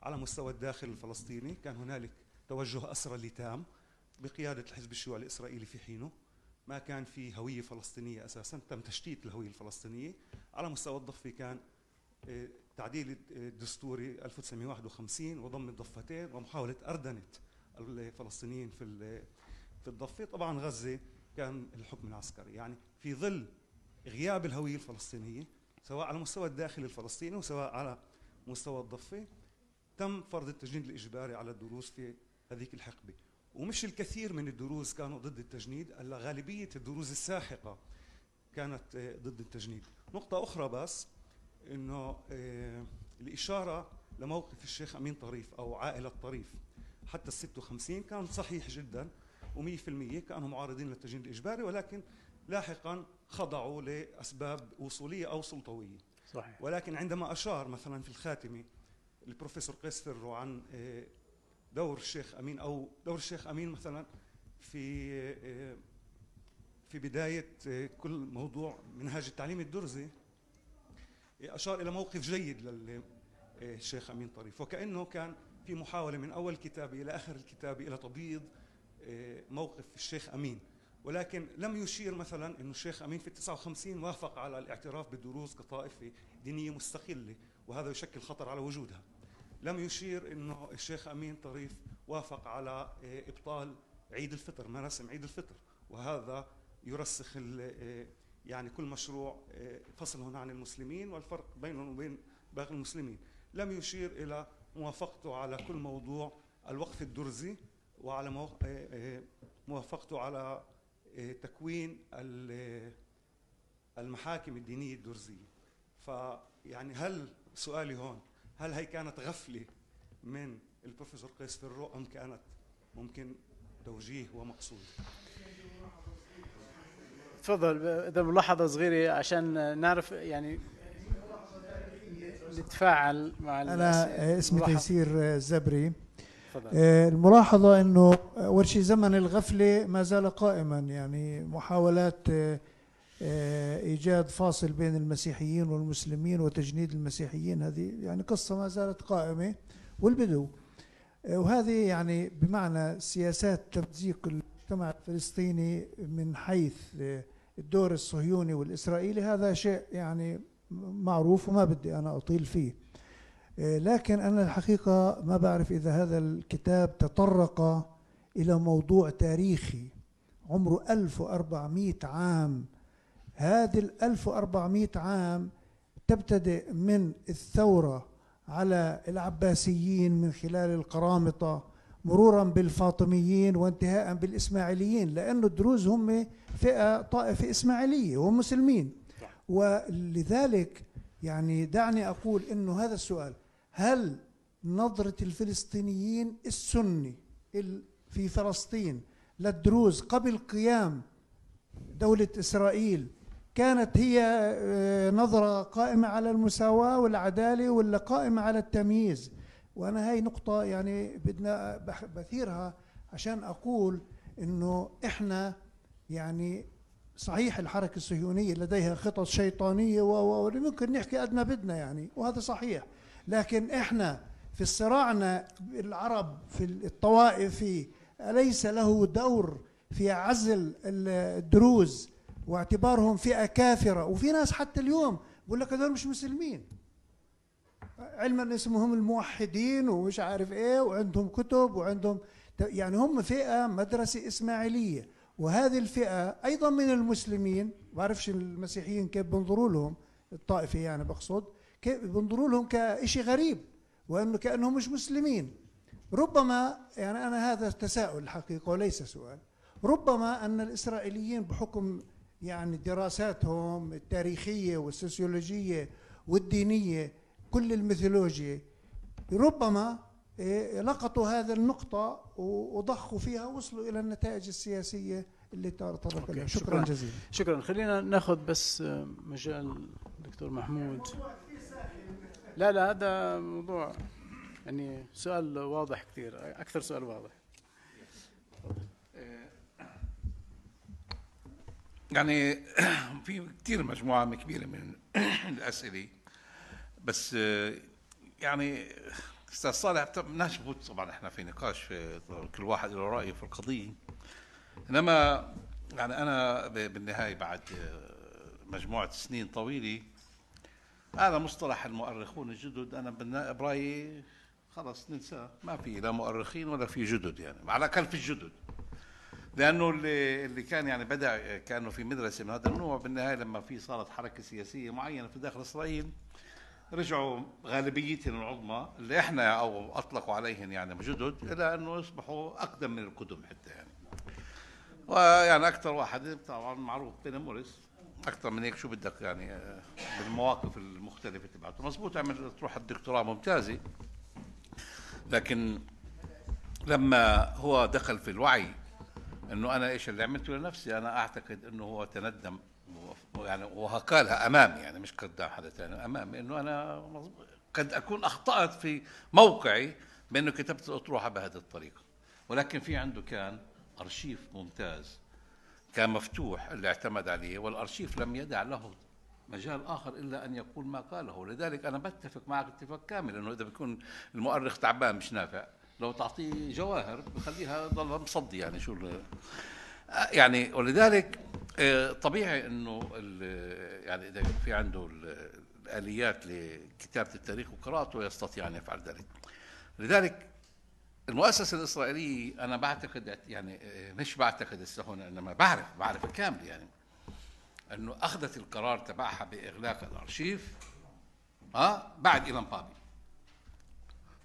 على مستوى الداخل الفلسطيني كان هنالك توجه أسرى لتام بقيادة الحزب الشيوعي الإسرائيلي في حينه. ما كان في هوية فلسطينية أساسا تم تشتيت الهوية الفلسطينية. على مستوى الضفة كان آه، تعديل الدستوري 1951 وضم الضفتين ومحاولة اردنه الفلسطينيين في في الضفة. طبعا غزة كان الحكم العسكري. يعني في ظل غياب الهوية الفلسطينية سواء على مستوى الداخل الفلسطيني وسواء على مستوى الضفة تم فرض التجنيد الإجباري على الدروز في هذيك الحقبة. ومش الكثير من الدروز كانوا ضد التجنيد إلا غالبية الدروز الساحقة كانت آه، ضد التجنيد. نقطة أخرى بس إنه آه، الإشارة لموقف الشيخ أمين طريف أو عائلة طريف حتى ال 56 كان صحيح جدا و100% كانوا معارضين للتجنيد الإجباري ولكن لاحقا خضعوا لأسباب وصولية أو سلطوية. صحيح. ولكن عندما أشار مثلا في الخاتمة البروفيسور قيس فرو عن آه، دور الشيخ أمين أو دور الشيخ أمين مثلا في آه، في بداية كل موضوع منهاج التعليم الدرزي. أشار إلى موقف جيد للشيخ أمين طريف. وكأنه كان في محاولة من أول كتابه إلى آخر الكتابه إلى تبييض آه، موقف الشيخ أمين. ولكن لم يشير مثلا إنه الشيخ أمين في 59 وافق على الاعتراف بالدروز كطائفة دينية مستقلة وهذا يشكل خطر على وجودها. لم يشير إنه الشيخ أمين طريف وافق على آه، إبطال عيد الفطر مراسم عيد الفطر. وهذا يرسخ آه، يعني كل مشروع فصلهم عن المسلمين والفرق بينهم وبين باقي المسلمين. لم يشير إلى موافقته على كل موضوع الوقف الدرزي وعلى آه، آه، موافقته على آه، تكوين المحاكم الدينية الدرزية. فيعني هل سؤالي هون هل هي كانت غفلة من البروفيسور قيس فرو أم كانت ممكن توجيه ومقصود؟ تفضل إذا ملاحظة صغيرة عشان نعرف يعني نتفاعل مع أنا اسمي تيسير الزبري آه، الملاحظة أنه أول شيء زمن الغفلة ما زال قائما يعني محاولات آه، آه، إيجاد فاصل بين المسيحيين والمسلمين وتجنيد المسيحيين. هذه يعني قصة ما زالت قائمة والبدو. وهذه يعني بمعنى سياسات تمزيق المجتمع الفلسطيني من حيث الدور الصهيوني والإسرائيلي. هذا شيء يعني معروف وما بدي أنا أطيل فيه. لكن أنا الحقيقة ما بعرف إذا هذا الكتاب تطرق إلى موضوع تاريخي. عمره 1400 عام هذه ال 1400 عام تبتدئ من الثورة على العباسيين من خلال القرامطة مرورا بالفاطميين وانتهاء بالإسماعيليين لأن الدروز هم فئة طائفة إسماعيلية ومسلمين ولذلك يعني دعني أقول أنه هذا السؤال هل نظرة الفلسطينيين السني في فلسطين للدروز قبل قيام دولة إسرائيل كانت هي آه، نظرة قائمة على المساواة والعدالة ولا قائمة على التمييز. وأنا هاي نقطة يعني بدنا بثيرها عشان أقول إنه إحنا يعني صحيح الحركة الصهيونية لديها خطط شيطانية وممكن نحكي قد ما بدنا يعني وهذا صحيح. لكن إحنا في صراعنا العرب في الطوائفي أليس له دور في عزل الدروز؟ واعتبارهم فئة كافرة. وفي ناس حتى اليوم بقول لك هذول مش مسلمين. علما اسمهم الموحدين ومش عارف إيه وعندهم كتب وعندهم يعني هم فئة مدرسة إسماعيلية. وهذه الفئة أيضا من المسلمين. بعرفش المسيحيين كيف بنظروا لهم الطائفة يعني بقصد. كيف بنظروا لهم كشيء غريب وإنه كأنهم مش مسلمين. ربما يعني أنا هذا تساؤل الحقيقة وليس سؤال. ربما أن الإسرائيليين بحكم يعني دراساتهم التاريخية والسوسيولوجية والدينية كل الميثولوجيا. ربما إيه، لقطوا هذه النقطة وضخوا فيها وصلوا إلى النتائج السياسية اللي تطرق لها شكرا, شكرا جزيلا. شكرا. خلينا ناخذ بس مجال دكتور محمود. لا لا هذا موضوع يعني سؤال واضح كثير أكثر سؤال واضح. يعني في كثير مجموعة كبيرة من الأسئلة. بس آه، يعني أستاذ صالح بدناش نفوت طبعا إحنا في نقاش في كل واحد له رأيه في القضية. إنما يعني أنا بالنهاية بعد آه، مجموعة سنين طويلة هذا مصطلح المؤرخون الجدد. أنا برأيي خلص ننساه ما في لا مؤرخين ولا في جدد يعني. على الاقل في الجدد لأنه اللي اللي كان يعني بدأ كانوا في مدرسة من هذا النوع بالنهاية لما في صارت حركة سياسية معينة في داخل إسرائيل رجعوا غالبيتهم العظمى اللي إحنا أو أطلقوا عليهم يعني جدد إلى أنه يصبحوا أقدم من القدم حتى يعني. ويعني أكثر واحد طبعا معروف بين موريس. أكثر من هيك شو بدك يعني آه، بالمواقف المختلفة تبعته. مزبوط عمل تروح الدكتوراه ممتازة. لكن لما هو دخل في الوعي إنه أنا إيش اللي عملته لنفسي؟ أنا أعتقد إنه هو تندم يعني وهكالها أمامي يعني مش قدام حدا ثاني أمامي إنه أنا قد أكون أخطأت في موقعي بإنه كتبت الاطروحه بهذه الطريقة. ولكن في عنده كان أرشيف ممتاز كان مفتوح اللي اعتمد عليه والأرشيف لم يدع له مجال آخر إلا أن يقول ما قاله. لذلك أنا بتفق معك اتفاق كامل إنه إذا بيكون المؤرخ تعبان مش نافع. لو تعطيه جواهر بخليها ضلها مصدي يعني شو آه، يعني ولذلك آه، طبيعي إنه يعني إذا في عنده ال- الآليات لكتابة التاريخ وقراءته يستطيع أن يفعل ذلك. لذلك المؤسسة الإسرائيلية أنا بعتقد يعني آه، مش بعتقد هنا إنما بعرف بعرف كامل يعني إنه أخذت القرار تبعها بإغلاق الأرشيف ها بعد إيلان بابي.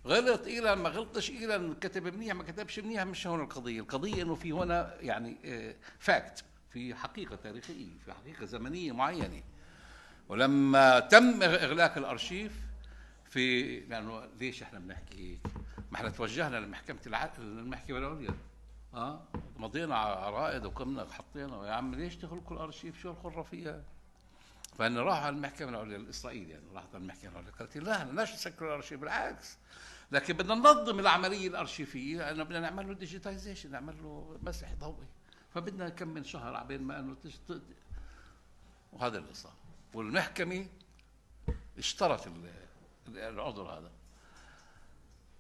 غلط إيلان ما غلطش إيلان كتب منيح ما كتبش منيح مش هون القضية. القضية إنه في هنا يعني fact في حقيقة تاريخية في حقيقة زمنية معينة. ولما تم إغلاق الأرشيف في لأنه ليش إحنا بنحكي ما إحنا توجهنا لمحكمة الع... المحكمة العليا. آه مضينا على عرائض وقمنا حطينا يا عم ليش تغلقوا الأرشيف؟ شو الخرافية فان راح على المحكمة العليا الاسرائيلي يعني راح على المحكمة العليا قالت لا إحنا بدناش نسكر الأرشيف بالعكس. لكن بدنا ننظم العملية الأرشيفية لأنه بدنا نعمل له digitization نعمل له مسح ضوئي. فبدنا كم من شهر عبين ما إنه. وهذا اللي صار. والمحكمة اشترت ال- ال- العذر هذا.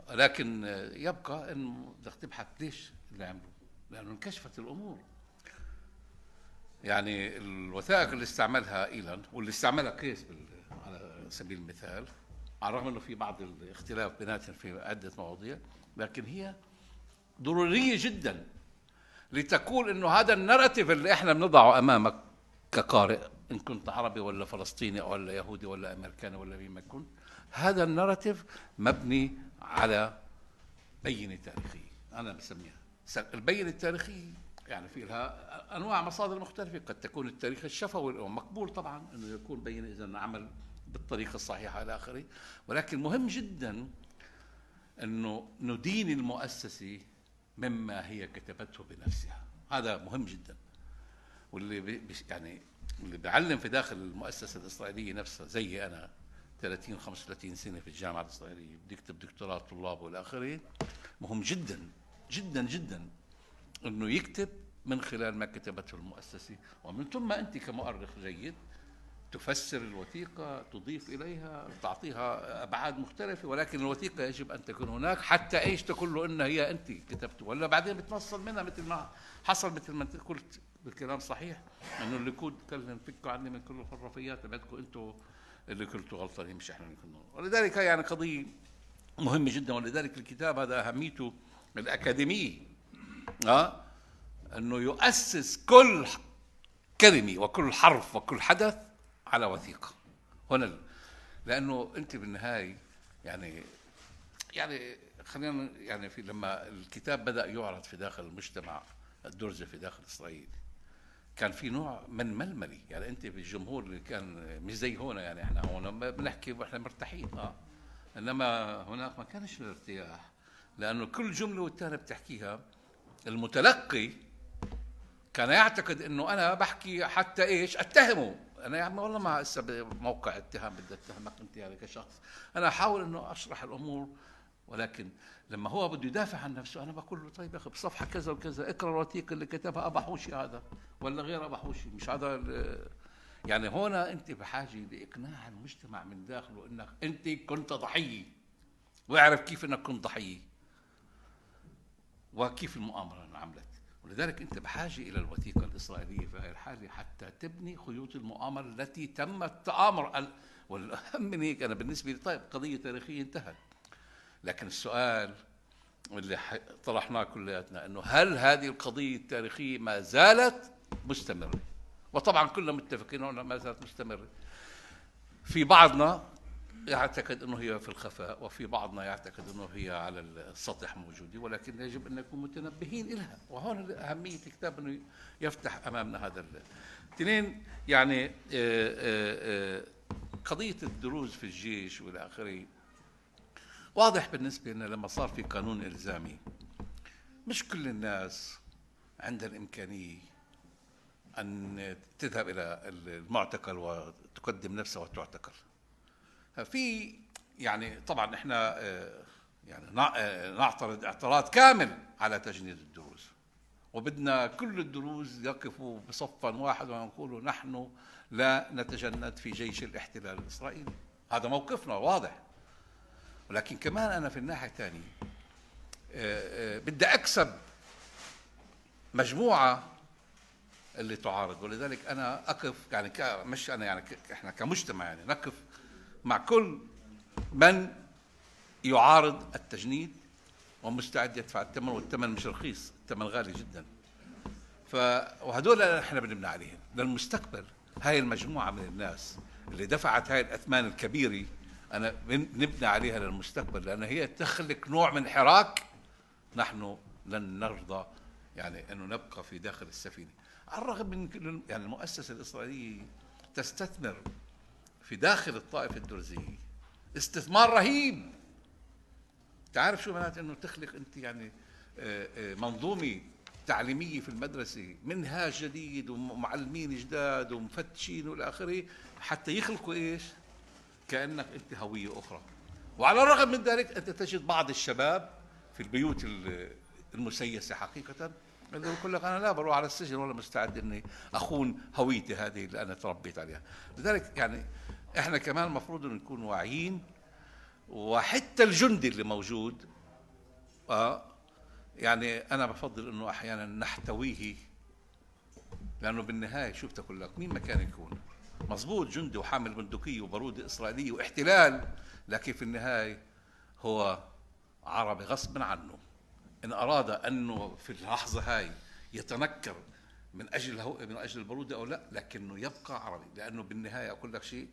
لكن يبقى إنه بدك تبحث ليش اللي عملوا لأنه انكشفت الأمور. يعني الوثائق اللي استعملها إيلان واللي استعملها كيس على سبيل المثال على الرغم إنه في بعض الاختلاف بيناتهم في عدة مواضيع لكن هي ضرورية جدا لتقول إنه هذا ال narrative اللي إحنا بنضعه أمامك كقارئ إن كنت عربي ولا فلسطيني ولا يهودي ولا أمريكاني ولا مين ما كنت هذا ال narrative مبني على بينة تاريخية. أنا بسميها البينة التاريخية يعني في لها أنواع مصادر مختلفة قد تكون التاريخ الشفوي مقبول طبعا إنه يكون بينة إذا عمل بالطريقة الصحيحة إلى آخره. ولكن مهم جدا أنه ندين المؤسسة مما هي كتبته بنفسها. هذا مهم جدا. واللي يعني اللي بيعلم في داخل المؤسسة الإسرائيلية نفسها زي أنا 30 35 سنة في الجامعة الإسرائيلية بدي أكتب دكتوراه طلاب وإلى آخره. مهم جدا جدا جدا أنه يكتب من خلال ما كتبته المؤسسة. ومن ثم أنت كمؤرخ جيد تفسر الوثيقة تضيف إليها تعطيها أبعاد مختلفة ولكن الوثيقة يجب أن تكون هناك حتى إيش؟ تقول له إنها هي أنت كتبته ولا بعدين بتنصل منها مثل ما حصل مثل ما أنت قلت بالكلام صحيح إنه الليكود كلم فكوا عني من كل الخرافيات تبعتكم أنتم اللي كنتوا غلطانين مش إحنا اللي كنا. ولذلك يعني قضية مهمة جدا ولذلك الكتاب هذا أهميته الأكاديمية أه؟ أنه يؤسس كل كلمة وكل حرف وكل حدث على وثيقة. هنا لأنه أنت بالنهاية يعني يعني خلينا يعني في لما الكتاب بدأ يعرض في داخل المجتمع الدرزي في داخل إسرائيل كان في نوع من ململي. يعني أنت في الجمهور اللي كان مش زي هنا يعني إحنا هون بنحكي وإحنا مرتاحين. آه. إنما هناك ما كانش الارتياح لأنه كل جملة والتانية بتحكيها المتلقي كان يعتقد إنه أنا بحكي حتى إيش؟ أتهمه. أنا يا عمي والله ما هسه بموقع اتهام بدي اتهمك انت يعني كشخص. أنا أحاول إنه أشرح الأمور ولكن لما هو بده يدافع عن نفسه أنا بقول له طيب يا أخي بصفحة كذا وكذا اقرأ الوثيقه اللي كتبها أبا حوشي هذا ولا غير أبا حوشي مش هذا يعني هنا أنت بحاجة لإقناع المجتمع من داخله إنك أنت كنت ضحية. واعرف كيف إنك كنت ضحية. وكيف المؤامرة انعملت ولذلك انت بحاجة إلى الوثيقة الإسرائيلية في هذه الحاله حتى تبني خيوط المؤامرة التي تم التآمر والأهم من هيك أنا بالنسبة لي طيب قضية تاريخية انتهت. لكن السؤال اللي طرحناه كلياتنا إنه هل هذه القضية التاريخية ما زالت مستمرة؟ وطبعا كلنا متفقين إنها ما زالت مستمرة. في بعضنا يعتقد إنه هي في الخفاء وفي بعضنا يعتقد إنه هي على السطح موجودة ولكن يجب أن نكون متنبهين لها وهون أهمية الكتاب إنه يفتح أمامنا هذا اثنين يعني آه، آه، آه، قضية الدروز في الجيش وإلى آخره. واضح بالنسبة لنا لما صار في قانون إلزامي مش كل الناس عندها الإمكانية أن تذهب إلى المعتقل وتقدم نفسها وتعتقل. في يعني طبعا إحنا آه، يعني آه، نعترض اعتراض كامل على تجنيد الدروز وبدنا كل الدروز يقفوا بصفا واحد ونقول نحن لا نتجند في جيش الاحتلال الإسرائيلي. هذا موقفنا واضح. ولكن كمان أنا في الناحية الثانية آه، بدي أكسب مجموعة اللي تعارض. ولذلك أنا أقف يعني مش أنا يعني إحنا كمجتمع يعني نقف مع كل من يعارض التجنيد ومستعد يدفع الثمن والثمن مش رخيص الثمن غالي جدا. ف وهدول إحنا بنبني عليهم للمستقبل. هاي المجموعة من الناس اللي دفعت هاي الأثمان الكبيرة أنا بنبني عليها للمستقبل لأن هي تخلق نوع من حراك نحن لن نرضى يعني إنه نبقى في داخل السفينة. على الرغم من يعني المؤسسة الإسرائيلية تستثمر في داخل الطائفة الدرزية استثمار رهيب. تعرف شو معناته إنه تخلق أنت يعني آه، آه، منظومة تعليمية في المدرسة منهاج جديد ومعلمين جداد ومفتشين والى آخره حتى يخلقوا إيش؟ كأنك أنت هوية أخرى. وعلى الرغم من ذلك أنت تجد بعض الشباب في البيوت المسيسة حقيقة اللي يقول لك أنا لا بروح على السجن ولا مستعد إني أخون هويتي هذه اللي أنا تربيت عليها. لذلك يعني إحنا كمان المفروض نكون واعيين وحتى الجندي اللي موجود آه يعني أنا بفضل إنه أحيانا نحتويه لأنه بالنهاية شوف تقول لك؟ مين ما كان يكون؟ مزبوط جندي وحامل بندقية وبارود إسرائيلية واحتلال لكن في النهاية هو عربي غصبا عنه. إن أراد أنه في اللحظة هاي يتنكر من أجل من أجل البارودة أو لا لكنه يبقى عربي. لأنه بالنهاية أقول لك شيء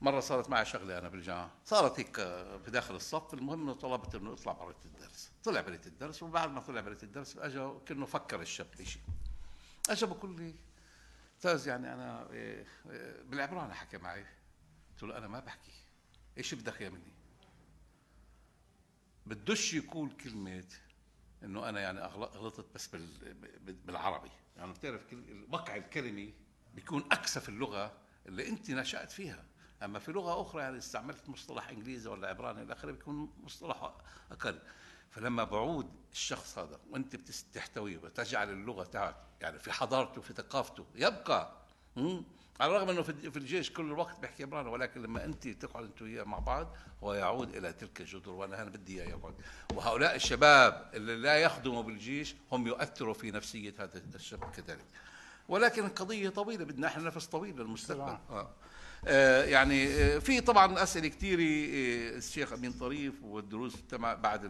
مرة صارت معي شغلة أنا بالجامعة. صارت هيك في داخل الصف المهم إنه طلبت إنه يطلع بريت الدرس. طلع بريت الدرس وبعد ما طلع بريت الدرس اجى كأنه فكر الشاب بشيء اجى بقول لي أستاذ يعني أنا إيه، إيه، بالعبراني حكى معي. قلت له أنا ما بحكي. إيش بدك يا مني؟ بدوش يقول كلمة إنه أنا يعني غلطت بس بالعربي. يعني بتعرف وقع الكلمة بيكون اكثف اللغة اللي أنت نشأت فيها. أما في لغة أخرى يعني استعملت مصطلح إنجليزي ولا عبراني إلى آخره بيكون مصطلح أقل. فلما بعود الشخص هذا وأنت بتحتويه وتجعل اللغة تاعك يعني في حضارته في ثقافته يبقى على الرغم إنه في الجيش كل الوقت بيحكي عبراني ولكن لما أنت تقعد أنت وياه مع بعض هو يعود إلى تلك الجذور وأنا أنا بدي إياه يقعد. وهؤلاء الشباب اللي لا يخدموا بالجيش هم يؤثروا في نفسية هذا الشاب كذلك. ولكن القضية طويلة بدنا إحنا نفس طويل للمستقبل. آه. آه، يعني آه، في طبعا أسئلة كثيره آه، الشيخ أمين طريف والدروس بعد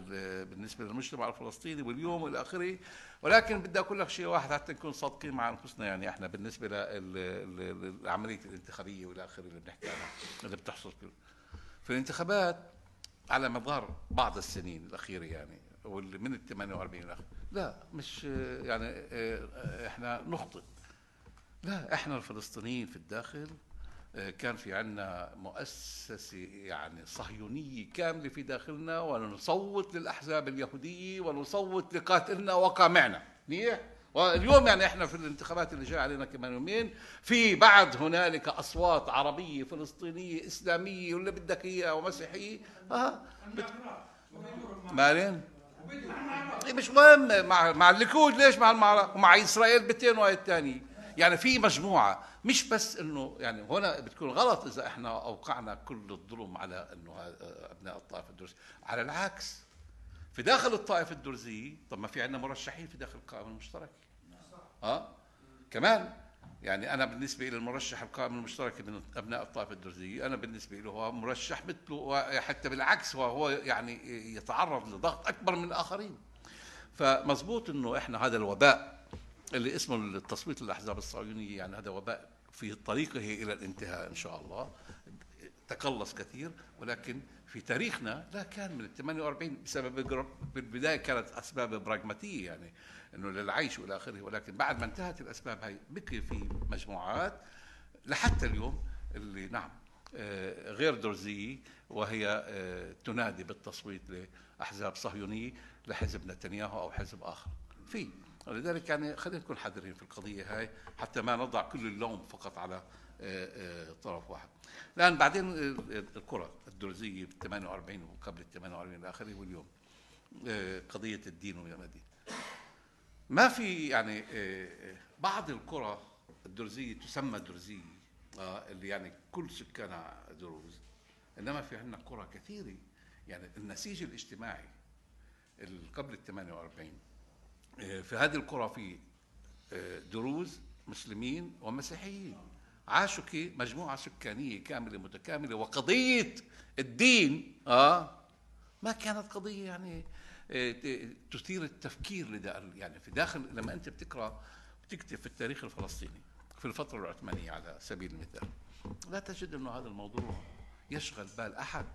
بالنسبة للمجتمع الفلسطيني واليوم والى آخره. ولكن بدي أقول لك شيء واحد حتى نكون صادقين مع أنفسنا يعني إحنا بالنسبة للعملية الانتخابية والى آخره اللي بنحكي عنها اللي بتحصل في الانتخابات على مدار بعض السنين الأخيرة يعني من ال 48 الآخر لا مش يعني إحنا نخطئ. لا إحنا الفلسطينيين في الداخل كان في عندنا مؤسسة يعني صهيونية كاملة في داخلنا ونصوت للأحزاب اليهودية ونصوت لقاتلنا وقامعنا منيح؟ واليوم يعني إحنا في الانتخابات اللي جاي علينا كمان يومين في بعد هنالك أصوات عربية فلسطينية إسلامية ولا بدك إياها ومسيحية. آه بت... مالين مش مهم. مع مع الليكود ليش مع المعركة ومع إسرائيل بتين واحد ثاني يعني في مجموعة مش بس إنه يعني هنا بتكون غلط إذا إحنا أوقعنا كل الظلم على إنه أبناء الطائفه الدرزيه على العكس في داخل الطائفه الدرزيه طب ما في عندنا مرشحين في داخل القائمه المشتركه آه؟ كمان يعني أنا بالنسبة إلى المرشح القائمه المشتركه من أبناء الطائفه الدرزيه أنا بالنسبة له هو مرشح مثله وحتى بالعكس هو هو يعني يتعرض لضغط أكبر من الآخرين. فمزبوط إنه إحنا هذا الوباء اللي اسمه التصويت للأحزاب الصهيونية يعني هذا وباء في طريقه إلى الانتهاء إن شاء الله. تقلص كثير ولكن في تاريخنا لا كان من ال 48 بسبب جر- بالبداية كانت أسباب براغماتية يعني إنه للعيش وإلى آخره ولكن بعد ما انتهت الأسباب هاي بقي في مجموعات لحتى اليوم اللي نعم آه، غير درزيه وهي آه، تنادي بالتصويت لأحزاب صهيونية لحزب نتنياهو أو حزب آخر. في ولذلك يعني خلينا نكون حذرين في القضية هاي حتى ما نضع كل اللوم فقط على آه، آه، طرف واحد. الآن بعدين آه، الكرة الدرزيه بال 48 وقبل ال 48 إلى آخره واليوم. قضية الدين وما الدين ما في يعني بعض القرى الدرزيه تسمى درزيه اللي يعني كل سكانها دروز إنما في عندنا قرى كثيرة. يعني النسيج الاجتماعي قبل ال 48 آه، في هذه القرى في آه، دروز مسلمين ومسيحيين. عاشوا كي مجموعة سكانية كاملة متكاملة وقضية الدين آه ما كانت قضية يعني آه، تثير التفكير لدا يعني في داخل لما أنت بتقرأ بتكتب في التاريخ الفلسطيني في الفترة العثمانية على سبيل المثال. لا تجد أنه هذا الموضوع يشغل بال أحد.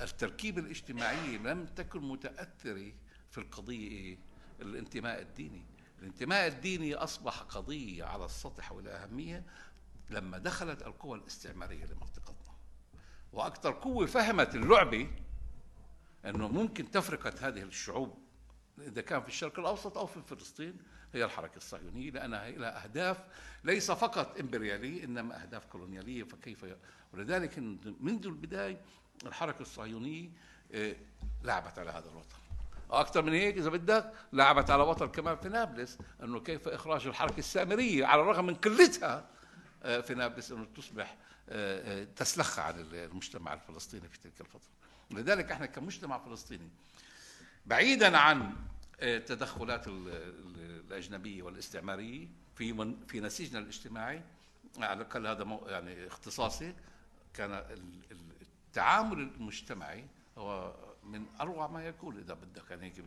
التركيبة الاجتماعية لم تكن متأثرة في القضية إيه؟ الانتماء الديني. الانتماء الديني أصبح قضية على السطح والأهمية لما دخلت القوى الاستعمارية لمنطقتنا. وأكثر قوة فهمت اللعبة أنه ممكن تفرقة هذه الشعوب إذا كان في الشرق الأوسط أو في فلسطين هي الحركة الصهيونية. لأنها لها أهداف ليس فقط إمبريالية إنما أهداف كولونيالية. فكيف. ولذلك منذ البداية الحركة الصهيونية آه، لعبت على هذا الوطن. أكثر من هيك إذا بدك. لعبت على وطن كمان في نابلس أنه كيف إخراج الحركة السامرية على الرغم من قلتها آه، في نابلس أنه تصبح آه، آه، تسلخ عن المجتمع الفلسطيني في تلك الفترة. لذلك إحنا كمجتمع فلسطيني بعيدا عن التدخلات ال- ال- الأجنبية والاستعمارية في من في نسيجنا الاجتماعي على الأقل هذا يعني اختصاصي كان ال- ال- التعامل المجتمعي هو من أروع ما يكون إذا بدك. يعني هيك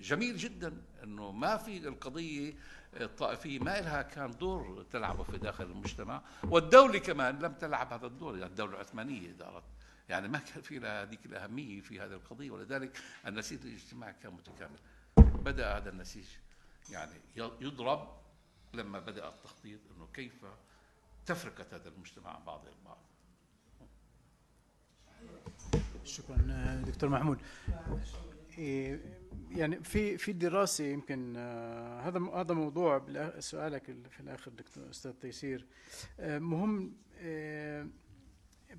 جميل جدا إنه ما في القضية الطائفية ما لها كان دور تلعبه في داخل المجتمع والدولة كمان لم تلعب هذا الدور يعني الدولة العثمانية أردت. يعني ما كان في لها هذيك الأهمية في هذه القضية ولذلك النسيج الاجتماعي كان متكامل. بدأ هذا النسيج يعني يضرب لما بدأ التخطيط إنه كيف تفرقه هذا المجتمع عن بعضه البعض. شكرا دكتور محمود. إيه، يعني في في دراسة يمكن آه، هذا هذا موضوع سؤالك ال- في الآخر دكتور أستاذ تيسير. آه، مهم آه،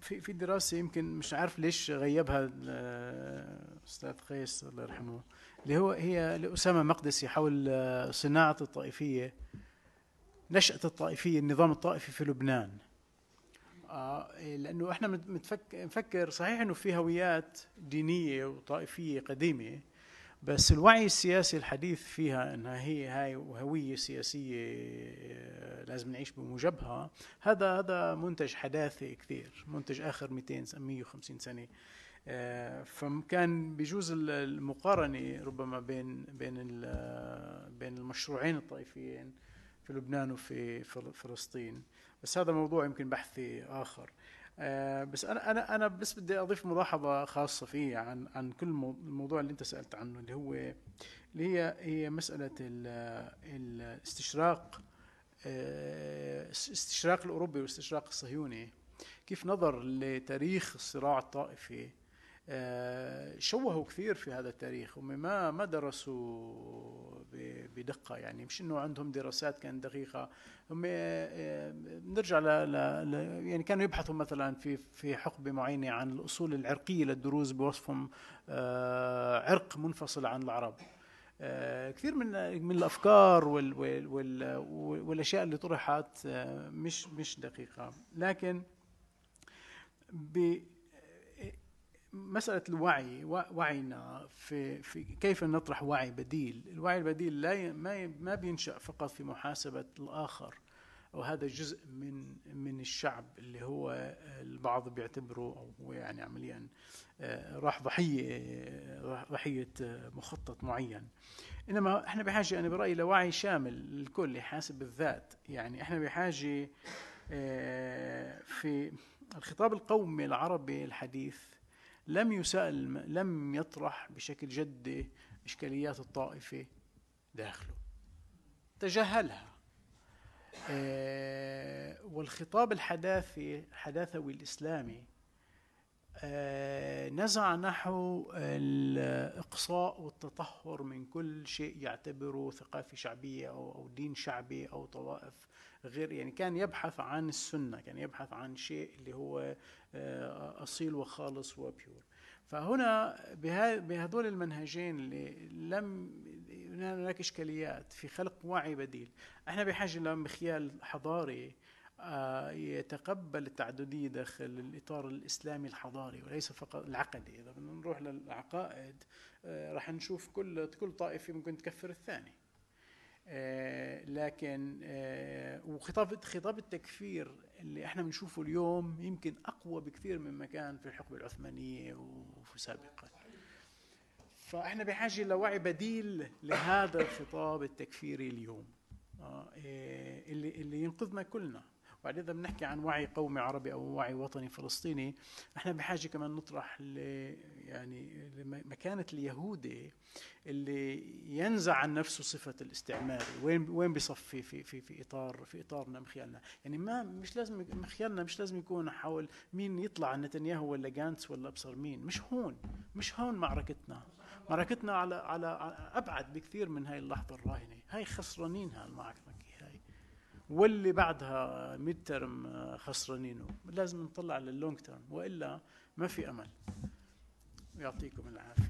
في في دراسة يمكن مش عارف ليش غيبها الاستاذ قيس الله يرحمه اللي هو هي لأسامة مقدسي حول صناعة الطائفية نشأة الطائفية النظام الطائفي في لبنان. لأنه إحنا نفكر صحيح إنه في هويات دينية وطائفية قديمة بس الوعي السياسي الحديث فيها إنها هي هاي هوية سياسية آه، لازم نعيش بموجبها. هذا هذا منتج حداثي كثير منتج آخر 200 سنة- 150 سنة. آه، فكان بيجوز ال- المقارنة ربما بين بين بين المشروعين الطائفيين في لبنان وفي فل- فلسطين. بس هذا موضوع يمكن بحثي آخر. آه، بس أنا أنا أنا بس بدي أضيف ملاحظة خاصة فيه عن عن كل مو- الموضوع اللي أنت سألت عنه اللي هو اللي هي هي مسألة ال- الاستشراق آه، الأوروبي والاستشراق الصهيوني. كيف نظر لتاريخ الصراع الطائفي؟ شوهوا كثير في هذا التاريخ. هم ما ما درسوا بدقة يعني. مش إنه عندهم دراسات كانت دقيقة. هم آه، بنرجع ل ل- ل- يعني كانوا يبحثوا مثلا في في حقبة معينة عن الأصول العرقية للدروز بوصفهم آه، عرق منفصل عن العرب. آه، كثير من من الأفكار وال وال وال والأشياء اللي طرحت آه، مش مش دقيقة. لكن مسألة الوعي وعينا في في كيف نطرح وعي بديل، الوعي البديل لا ما ما بينشأ فقط في محاسبة الآخر وهذا جزء من من الشعب اللي هو البعض بيعتبره أو هو يعني عمليا آه، راح ضحية ضحية مخطط معين. إنما إحنا بحاجة أنا برأيي لوعي شامل للكل يحاسب الذات يعني إحنا بحاجة آه، في الخطاب القومي العربي الحديث لم يسأل لم يطرح بشكل جدي إشكاليات الطائفة داخله. تجاهلها. آه، والخطاب الحداثي الحداثوي الإسلامي آه، نزع نحو الإقصاء والتطهر من كل شيء يعتبره ثقافة شعبية أو دين شعبي أو طوائف غير يعني كان يبحث عن السنة كان يبحث عن شيء اللي هو آه، أصيل وخالص وبيور فهنا بهذول المنهجين اللي لم هناك إشكاليات في خلق وعي بديل. إحنا بحاجة لمخيال حضاري آه، يتقبل التعددية داخل الإطار الإسلامي الحضاري وليس فقط العقدي. إذا بدنا نروح للعقائد آه، راح نشوف كل كل طائفة ممكن تكفر الثاني. لكن وخطاب خطاب التكفير اللي إحنا بنشوفه اليوم يمكن أقوى بكثير مما كان في الحقبة العثمانية وفي سابقا فإحنا بحاجة لوعي بديل لهذا الخطاب التكفيري اليوم آه، اللي اللي ينقذنا كلنا. وبعدين إذا بنحكي عن وعي قومي عربي أو وعي وطني فلسطيني إحنا بحاجة كمان نطرح يعني مكانة اليهودي اللي ينزع عن نفسه صفة الاستعماري وين وين بصفي في في في اطار في إطارنا مخيالنا يعني ما مش لازم مخيالنا مش لازم يكون حول مين يطلع نتنياهو ولا جانتس ولا أبصر مين مش هون مش هون معركتنا. معركتنا على على أبعد بكثير من هاي اللحظة الراهنة. هاي خسرانين هالمعركه هاي. واللي بعدها ميد ترم خسرانينه. لازم نطلع للونج ترم وإلا ما في أمل. يعطيكم العافية.